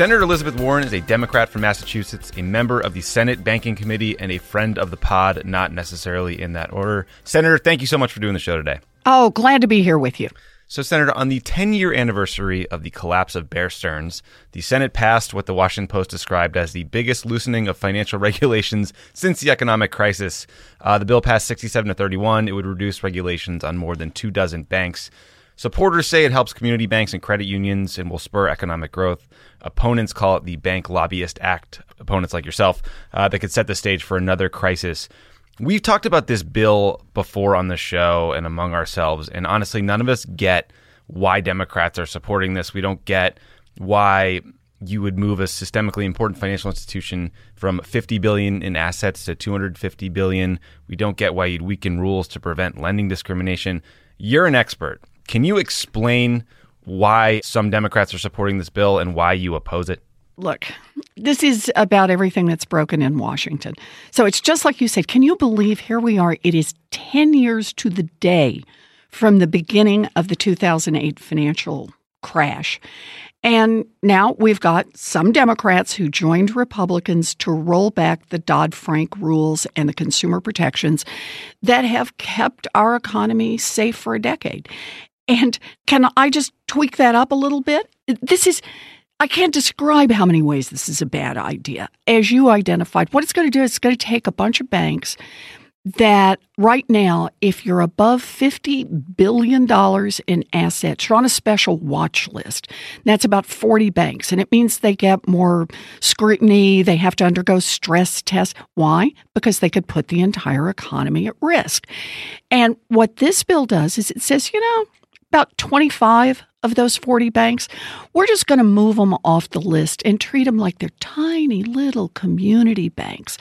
Senator Elizabeth Warren is a Democrat from Massachusetts, a member of the Senate Banking Committee, and a friend of the pod, not necessarily in that order. Senator, thank you so much for doing the show today. Oh, glad to be here with you. So, Senator, on the 10 year anniversary of the collapse of Bear Stearns, the Senate passed what the Washington Post described as the biggest loosening of financial regulations since the economic crisis. Uh, the bill passed 67 to 31. It would reduce regulations on more than two dozen banks. Supporters say it helps community banks and credit unions and will spur economic growth. Opponents call it the Bank Lobbyist Act. Opponents like yourself uh, that could set the stage for another crisis. We've talked about this bill before on the show and among ourselves, and honestly, none of us get why Democrats are supporting this. We don't get why you would move a systemically important financial institution from 50 billion in assets to 250 billion. We don't get why you'd weaken rules to prevent lending discrimination. You're an expert. Can you explain why some Democrats are supporting this bill and why you oppose it? Look, this is about everything that's broken in Washington. So it's just like you said. Can you believe here we are? It is 10 years to the day from the beginning of the 2008 financial crash. And now we've got some Democrats who joined Republicans to roll back the Dodd Frank rules and the consumer protections that have kept our economy safe for a decade. And can I just tweak that up a little bit? This is, I can't describe how many ways this is a bad idea. As you identified, what it's going to do is it's going to take a bunch of banks that right now, if you're above $50 billion in assets, you're on a special watch list. That's about 40 banks. And it means they get more scrutiny. They have to undergo stress tests. Why? Because they could put the entire economy at risk. And what this bill does is it says, you know, about 25 of those 40 banks, we're just going to move them off the list and treat them like they're tiny little community banks.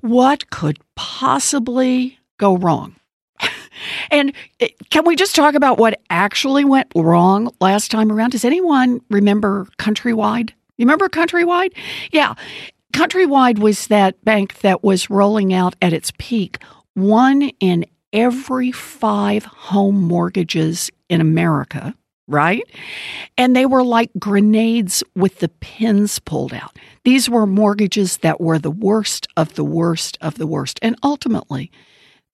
What could possibly go wrong? and eh, can we just talk about what actually went wrong last time around? Does anyone remember Countrywide? You remember Countrywide? Yeah. Countrywide was that bank that was rolling out at its peak one in every five home mortgages in America, right? And they were like grenades with the pins pulled out. These were mortgages that were the worst of the worst of the worst. And ultimately,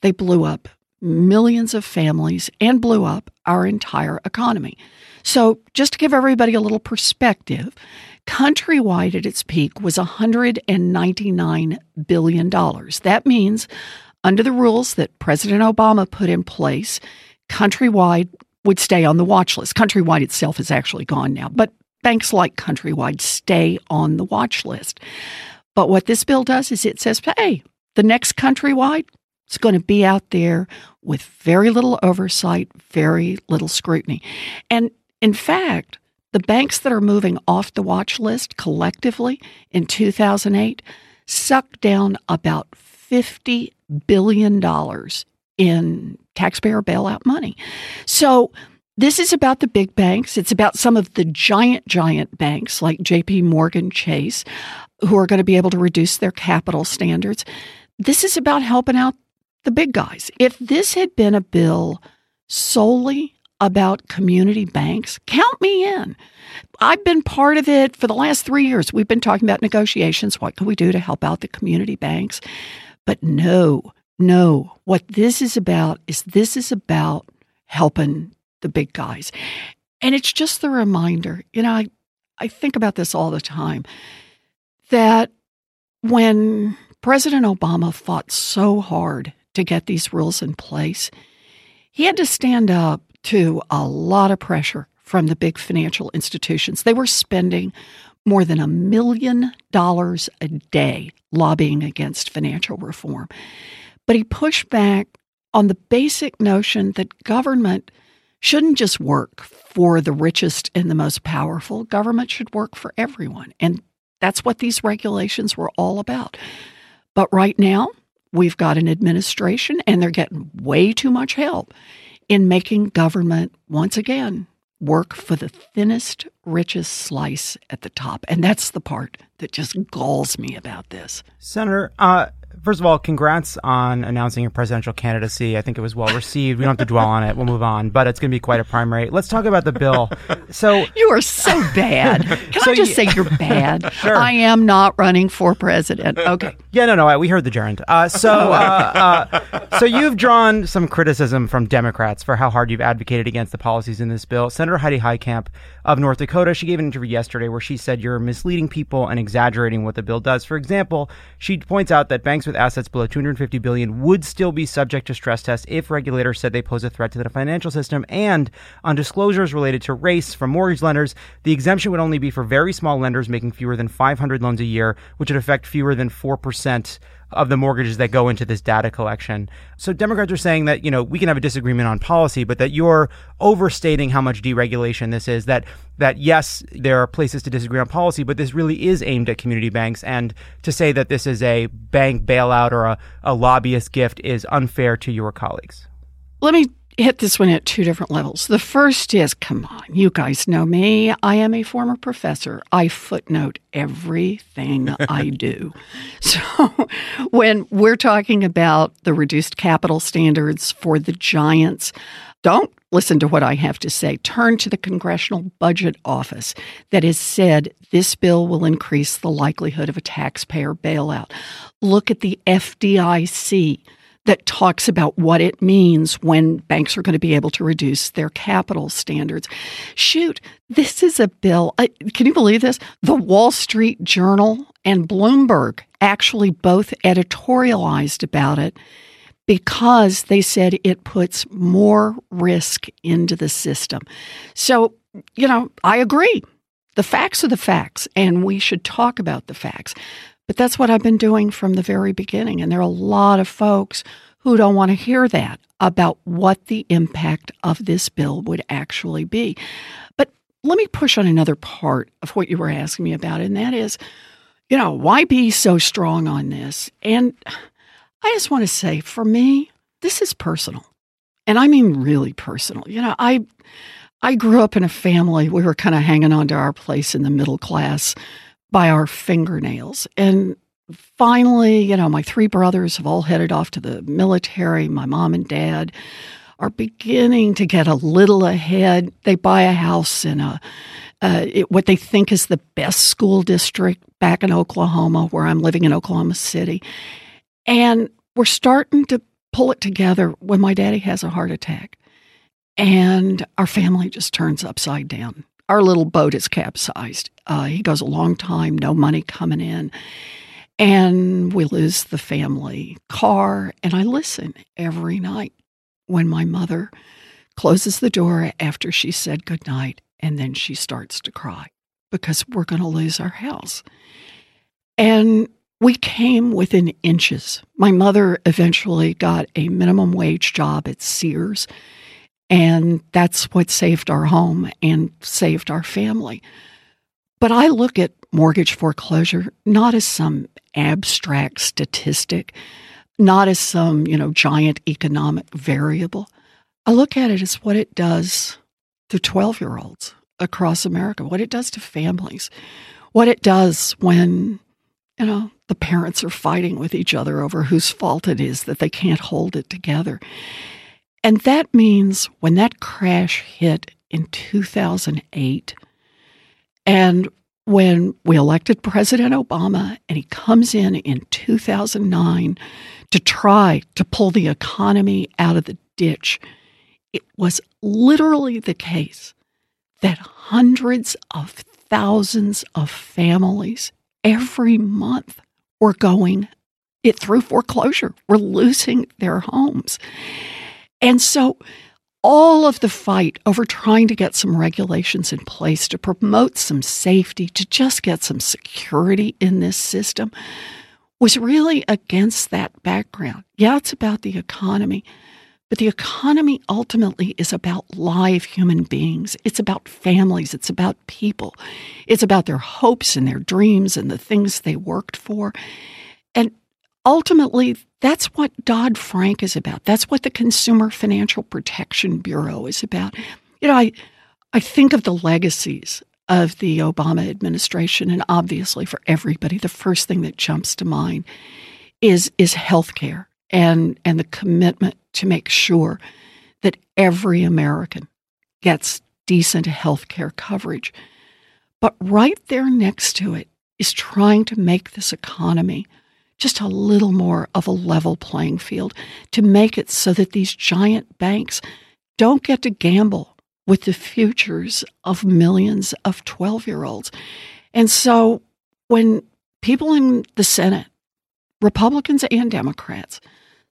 they blew up millions of families and blew up our entire economy. So, just to give everybody a little perspective, Countrywide at its peak was $199 billion. That means, under the rules that President Obama put in place, Countrywide would stay on the watch list. Countrywide itself is actually gone now, but banks like Countrywide stay on the watch list. But what this bill does is it says, hey, the next Countrywide is going to be out there with very little oversight, very little scrutiny. And in fact, the banks that are moving off the watch list collectively in 2008 sucked down about $50 billion in taxpayer bailout money. So this is about the big banks. It's about some of the giant, giant banks like JP Morgan Chase, who are going to be able to reduce their capital standards. This is about helping out the big guys. If this had been a bill solely about community banks, count me in. I've been part of it for the last three years. We've been talking about negotiations. What can we do to help out the community banks? But no, no, what this is about is this is about helping the big guys. And it's just the reminder, you know, I, I think about this all the time that when President Obama fought so hard to get these rules in place, he had to stand up to a lot of pressure from the big financial institutions. They were spending more than a million dollars a day lobbying against financial reform. But he pushed back on the basic notion that government shouldn't just work for the richest and the most powerful. Government should work for everyone. And that's what these regulations were all about. But right now, we've got an administration and they're getting way too much help in making government, once again, work for the thinnest, richest slice at the top. And that's the part that just galls me about this. Senator, uh, first of all, congrats on announcing your presidential candidacy. I think it was well received. We don't have to dwell on it. We'll move on, but it's going to be quite a primary. Let's talk about the bill. So you are so bad. Can so I just you, say you're bad? Sure. I am not running for president. Okay. Yeah, no, no. We heard the gerund. Uh, so, uh, uh, so you've drawn some criticism from Democrats for how hard you've advocated against the policies in this bill. Senator Heidi Heitkamp of North Dakota, she gave an interview yesterday where she said you're misleading people and exaggerating what the bill does. For example, she points out that banks with assets below 250 billion would still be subject to stress tests if regulators said they pose a threat to the financial system. And on disclosures related to race from mortgage lenders, the exemption would only be for very small lenders making fewer than 500 loans a year, which would affect fewer than 4% of the mortgages that go into this data collection. So Democrats are saying that, you know, we can have a disagreement on policy, but that you're overstating how much deregulation this is, that that yes, there are places to disagree on policy, but this really is aimed at community banks and to say that this is a bank bailout or a, a lobbyist gift is unfair to your colleagues. Let me hit this one at two different levels. The first is come on, you guys know me. I am a former professor. I footnote everything I do. So when we're talking about the reduced capital standards for the giants, don't listen to what I have to say. Turn to the Congressional Budget Office that has said this bill will increase the likelihood of a taxpayer bailout. Look at the FDIC that talks about what it means when banks are going to be able to reduce their capital standards. Shoot, this is a bill. Uh, can you believe this? The Wall Street Journal and Bloomberg actually both editorialized about it because they said it puts more risk into the system. So, you know, I agree. The facts are the facts, and we should talk about the facts. But that's what I've been doing from the very beginning. And there are a lot of folks who don't want to hear that about what the impact of this bill would actually be. But let me push on another part of what you were asking me about, and that is, you know, why be so strong on this? And I just want to say, for me, this is personal. And I mean really personal. You know, I I grew up in a family, we were kind of hanging on to our place in the middle class by our fingernails. And finally, you know, my three brothers have all headed off to the military. My mom and dad are beginning to get a little ahead. They buy a house in a uh, it, what they think is the best school district back in Oklahoma, where I'm living in Oklahoma City, and we're starting to pull it together when my daddy has a heart attack, and our family just turns upside down. Our little boat is capsized. Uh, he goes a long time, no money coming in and we lose the family car. And I listen every night when my mother closes the door after she said goodnight, and then she starts to cry because we're going to lose our house. And we came within inches. My mother eventually got a minimum wage job at Sears, and that's what saved our home and saved our family. But I look at mortgage foreclosure not as some abstract statistic, not as some, you know, giant economic variable. I look at it as what it does to 12 year olds across America, what it does to families, what it does when, you know, the parents are fighting with each other over whose fault it is that they can't hold it together. And that means when that crash hit in 2008, and when we elected President Obama and he comes in in 2009 to try to pull the economy out of the ditch, it was literally the case that hundreds of thousands of families every month were going it through foreclosure, were losing their homes. And so all of the fight over trying to get some regulations in place to promote some safety, to just get some security in this system, was really against that background. Yeah, it's about the economy, but the economy ultimately is about live human beings. It's about families. It's about people. It's about their hopes and their dreams and the things they worked for. And ultimately, that's what Dodd Frank is about. That's what the Consumer Financial Protection Bureau is about. You know, I, I think of the legacies of the Obama administration, and obviously for everybody, the first thing that jumps to mind is is healthcare and and the commitment to make sure that every American gets decent health care coverage. But right there next to it is trying to make this economy just a little more of a level playing field to make it so that these giant banks don't get to gamble with the futures of millions of 12 year olds. And so when people in the Senate, Republicans and Democrats,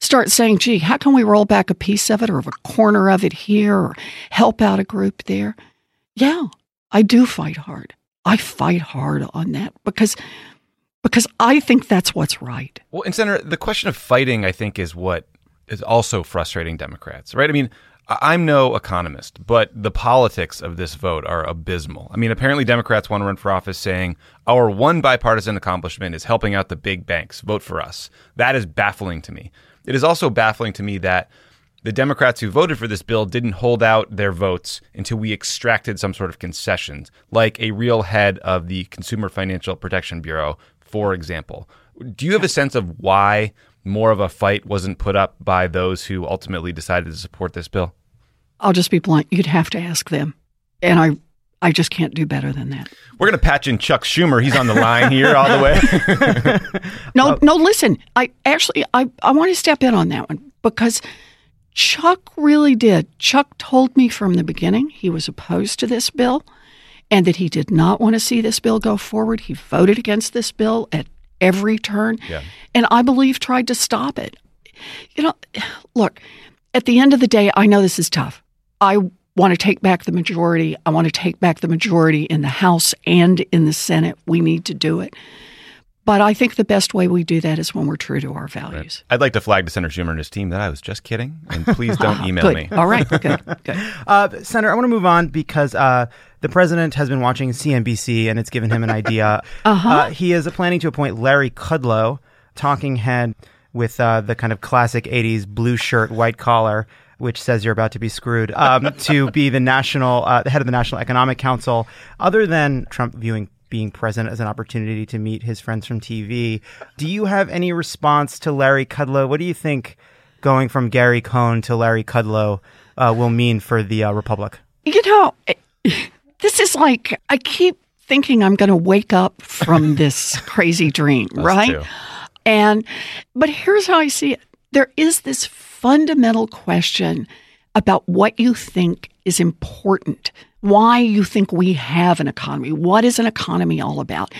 start saying, gee, how can we roll back a piece of it or a corner of it here or help out a group there? Yeah, I do fight hard. I fight hard on that because because I think that's what's right. Well, and Senator, the question of fighting, I think, is what is also frustrating Democrats, right? I mean, I'm no economist, but the politics of this vote are abysmal. I mean, apparently Democrats want to run for office saying our one bipartisan accomplishment is helping out the big banks. Vote for us. That is baffling to me. It is also baffling to me that the Democrats who voted for this bill didn't hold out their votes until we extracted some sort of concessions, like a real head of the Consumer Financial Protection Bureau, for example. Do you have a sense of why more of a fight wasn't put up by those who ultimately decided to support this bill? I'll just be blunt. You'd have to ask them. And I I just can't do better than that. We're going to patch in Chuck Schumer. He's on the line here all the way. no, no, listen. I actually I, I want to step in on that one because Chuck really did. Chuck told me from the beginning he was opposed to this bill and that he did not want to see this bill go forward. He voted against this bill at every turn. Yeah. And I believe tried to stop it. You know, look, at the end of the day, I know this is tough. I want to take back the majority. I want to take back the majority in the House and in the Senate. We need to do it. But I think the best way we do that is when we're true to our values. Right. I'd like to flag to Senator Schumer and his team that I was just kidding, and please don't email me. All right, good, good. Uh, Senator, I want to move on because uh, the president has been watching CNBC, and it's given him an idea. uh-huh. uh, he is planning to appoint Larry Kudlow, talking head with uh, the kind of classic '80s blue shirt, white collar which says you're about to be screwed, um, to be the national uh, the head of the National Economic Council. Other than Trump viewing being present as an opportunity to meet his friends from TV, do you have any response to Larry Kudlow? What do you think going from Gary Cohn to Larry Kudlow uh, will mean for the uh, Republic? You know, this is like I keep thinking I'm going to wake up from this crazy dream, right? And but here's how I see it. There is this fundamental question about what you think is important, why you think we have an economy. What is an economy all about?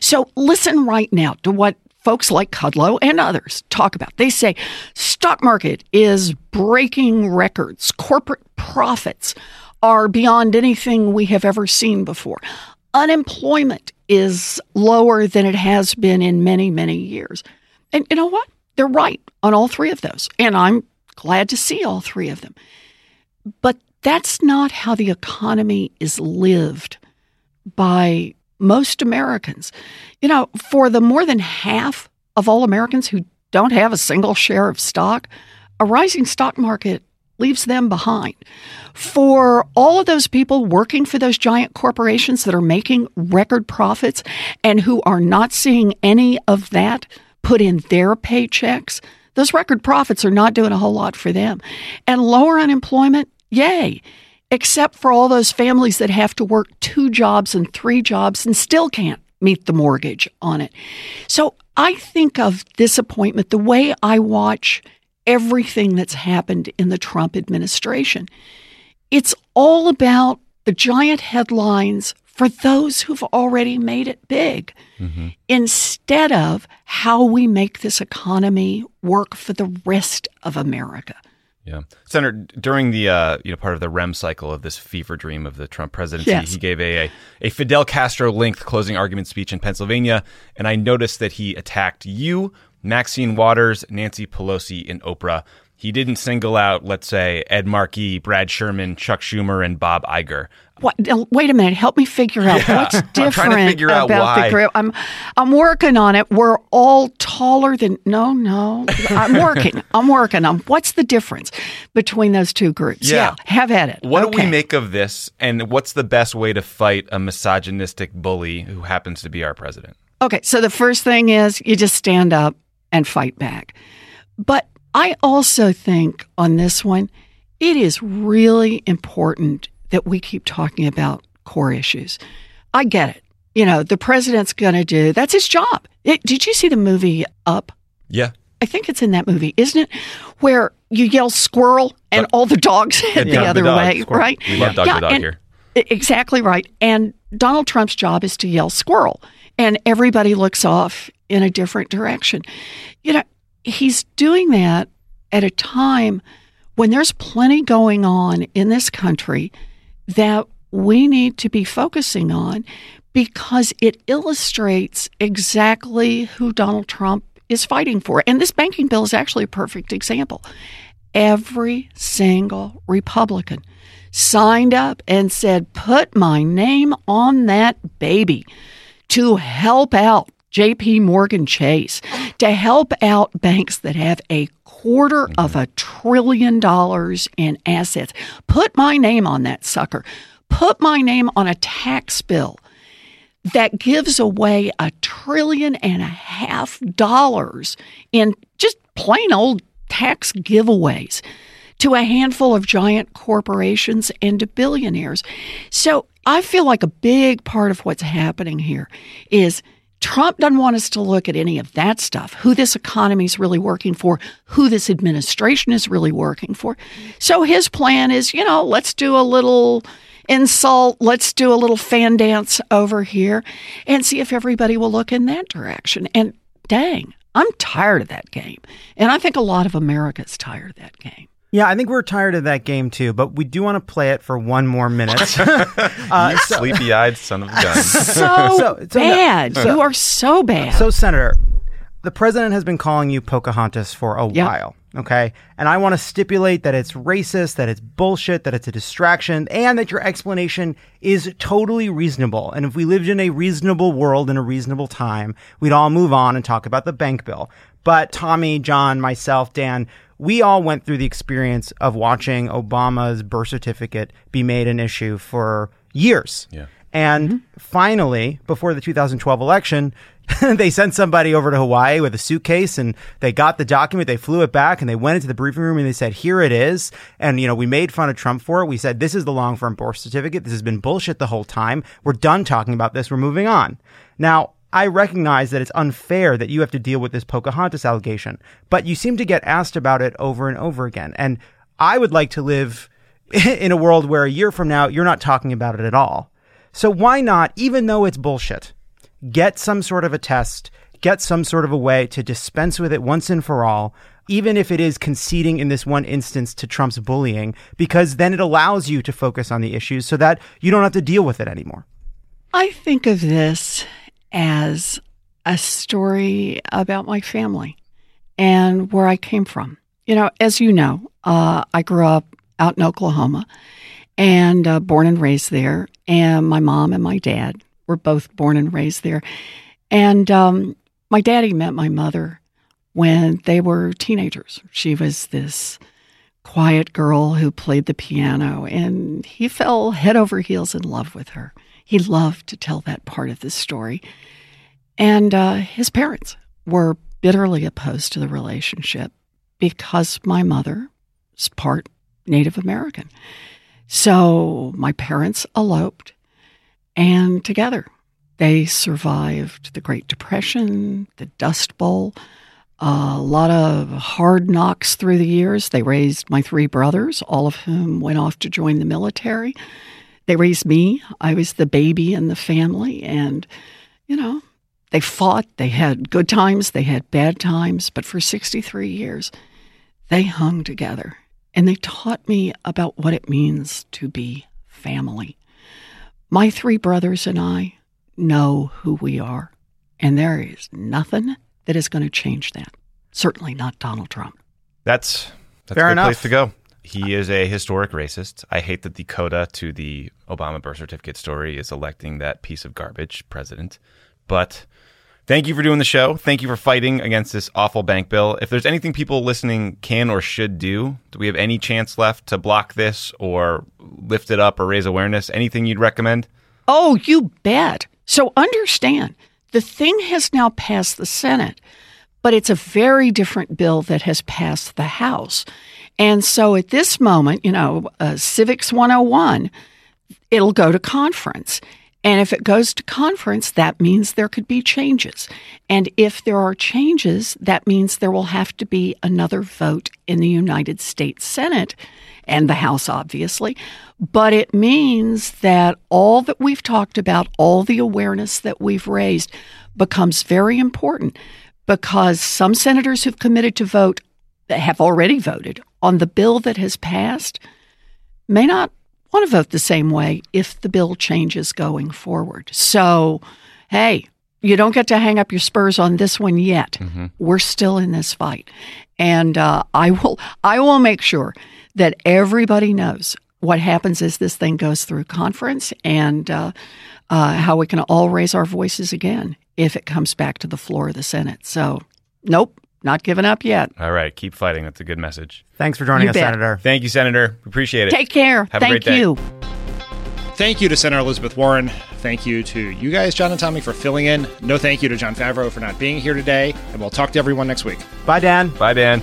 So listen right now to what folks like Kudlow and others talk about. They say stock market is breaking records. Corporate profits are beyond anything we have ever seen before. Unemployment is lower than it has been in many, many years. And you know what? they're right on all three of those. And I'm glad to see all three of them. But that's not how the economy is lived by most Americans. You know, for the more than half of all Americans who don't have a single share of stock, a rising stock market leaves them behind. For all of those people working for those giant corporations that are making record profits and who are not seeing any of that put in their paychecks, those record profits are not doing a whole lot for them. And lower unemployment, yay, except for all those families that have to work two jobs and three jobs and still can't meet the mortgage on it. So I think of this appointment the way I watch everything that's happened in the Trump administration. It's all about the giant headlines for those who've already made it big mm-hmm. instead of how we make this economy work for the rest of America. Yeah, Senator, during the uh, you know part of the REM cycle of this fever dream of the Trump presidency, Yes. he gave a, a a Fidel Castro length closing argument speech in Pennsylvania, and I noticed that he attacked you, Maxine Waters, Nancy Pelosi, and Oprah. He didn't single out, let's say, Ed Markey, Brad Sherman, Chuck Schumer, and Bob Iger. What? Wait a minute. Help me figure out what's I'm trying to different figure out about why. the group. I'm, I'm working on it. We're all taller than. No, no. I'm working. I'm working on what's the difference between those two groups. Yeah. have at it. What do we make of this, and what's the best way to fight a misogynistic bully who happens to be our president? Okay, so the first thing is you just stand up and fight back. But I also think on this one, it is really important that we keep talking about core issues. I get it. You know, the president's going to do that's his job. It, did you see the movie Up? Yeah, I think it's in that movie, isn't it? Where you yell squirrel and all the dogs head the other dog, way, squirrel. right? We love Dug the dog here. Exactly right. And Donald Trump's job is to yell squirrel, and everybody looks off in a different direction. You know, he's doing that at a time when there's plenty going on in this country that we need to be focusing on because it illustrates exactly who Donald Trump is fighting for. And this banking bill is actually a perfect example. Every single Republican signed up and said, put my name on that baby to help out JP Morgan Chase, to help out banks that have a quarter mm-hmm. of a trillion dollars in assets. Put my name on that sucker. Put my name on a tax bill that gives away a trillion and a half dollars in just plain old tax giveaways to a handful of giant corporations and to billionaires. So I feel like a big part of what's happening here is Trump doesn't want us to look at any of that stuff, who this economy is really working for, who this administration is really working for. So his plan is, you know, let's do a little insult, let's do a little fan dance over here and see if everybody will look in that direction. And dang, I'm tired of that game. And I think a lot of America's tired of that game. Yeah, I think we're tired of that game too, but we do want to play it for one more minute. uh, so, Sleepy-eyed son of a gun. So, So- so no- bad. you are so bad. so, Senator, the president has been calling you Pocahontas for a Yeah. while, okay? And I want to stipulate that it's racist, that it's bullshit, that it's a distraction, and that your explanation is totally reasonable. And if we lived in a reasonable world in a reasonable time, we'd all move on and talk about the bank bill. But Tommy, John, myself, Dan, we all went through the experience of watching Obama's birth certificate be made an issue for years. Yeah. And mm-hmm. finally, before the 2012 election, they sent somebody over to Hawaii with a suitcase and they got the document, they flew it back and they went into the briefing room and they said, here it is. And, you know, we made fun of Trump for it. We said, this is the long form birth certificate. This has been bullshit the whole time. We're done talking about this. We're moving on. Now, I recognize that it's unfair that you have to deal with this Pocahontas allegation, but you seem to get asked about it over and over again. And I would like to live in a world where a year from now, you're not talking about it at all. So why not, even though it's bullshit, get some sort of a test, get some sort of a way to dispense with it once and for all, even if it is conceding in this one instance to Trump's bullying, because then it allows you to focus on the issues so that you don't have to deal with it anymore. I think of this as a story about my family and where I came from. You know, as you know, uh, I grew up out in Oklahoma and uh, born and raised there. And my mom and my dad were both born and raised there. And um, my daddy met my mother when they were teenagers. She was this quiet girl who played the piano, and he fell head over heels in love with her. He loved to tell that part of the story. And uh, his parents were bitterly opposed to the relationship because my mother is part Native American. So my parents eloped, and together they survived the Great Depression, the Dust Bowl, a lot of hard knocks through the years. They raised my three brothers, all of whom went off to join the military. They raised me. I was the baby in the family. And, you know, they fought. They had good times. They had bad times. But for 63 years, they hung together. And they taught me about what it means to be family. My three brothers and I know who we are. And there is nothing that is going to change that. Certainly not Donald Trump. That's that's Fair a good enough. place to go. He is a historic racist. I hate that the coda to the Obama birth certificate story is electing that piece of garbage president. But thank you for doing the show. Thank you for fighting against this awful bank bill. If there's anything people listening can or should do, do we have any chance left to block this or lift it up or raise awareness? Anything you'd recommend? Oh, you bet. So understand, the thing has now passed the Senate, but it's a very different bill that has passed the House. And so at this moment, you know, uh, Civics 101, it'll go to conference. And if it goes to conference, that means there could be changes. And if there are changes, that means there will have to be another vote in the United States Senate and the House, obviously. But it means that all that we've talked about, all the awareness that we've raised, becomes very important because some senators who've committed to vote have already voted on the bill that has passed may not want to vote the same way if the bill changes going forward. So, hey, you don't get to hang up your spurs on this one yet. We're still in this fight, and uh, I will. I will make sure that everybody knows what happens as this thing goes through conference, and uh, uh, how we can all raise our voices again if it comes back to the floor of the Senate. So, nope, not giving up yet. All right, keep fighting. That's a good message. Thanks for joining You us, bet. Senator. Thank you, Senator. We appreciate it. Take care. Have a Thank great day. you. Thank you to Senator Elizabeth Warren. Thank you to you guys, Jon and Tommy, for filling in. No thank you to Jon Favreau for not being here today. And we'll talk to everyone next week. Bye, Dan. Bye, Dan.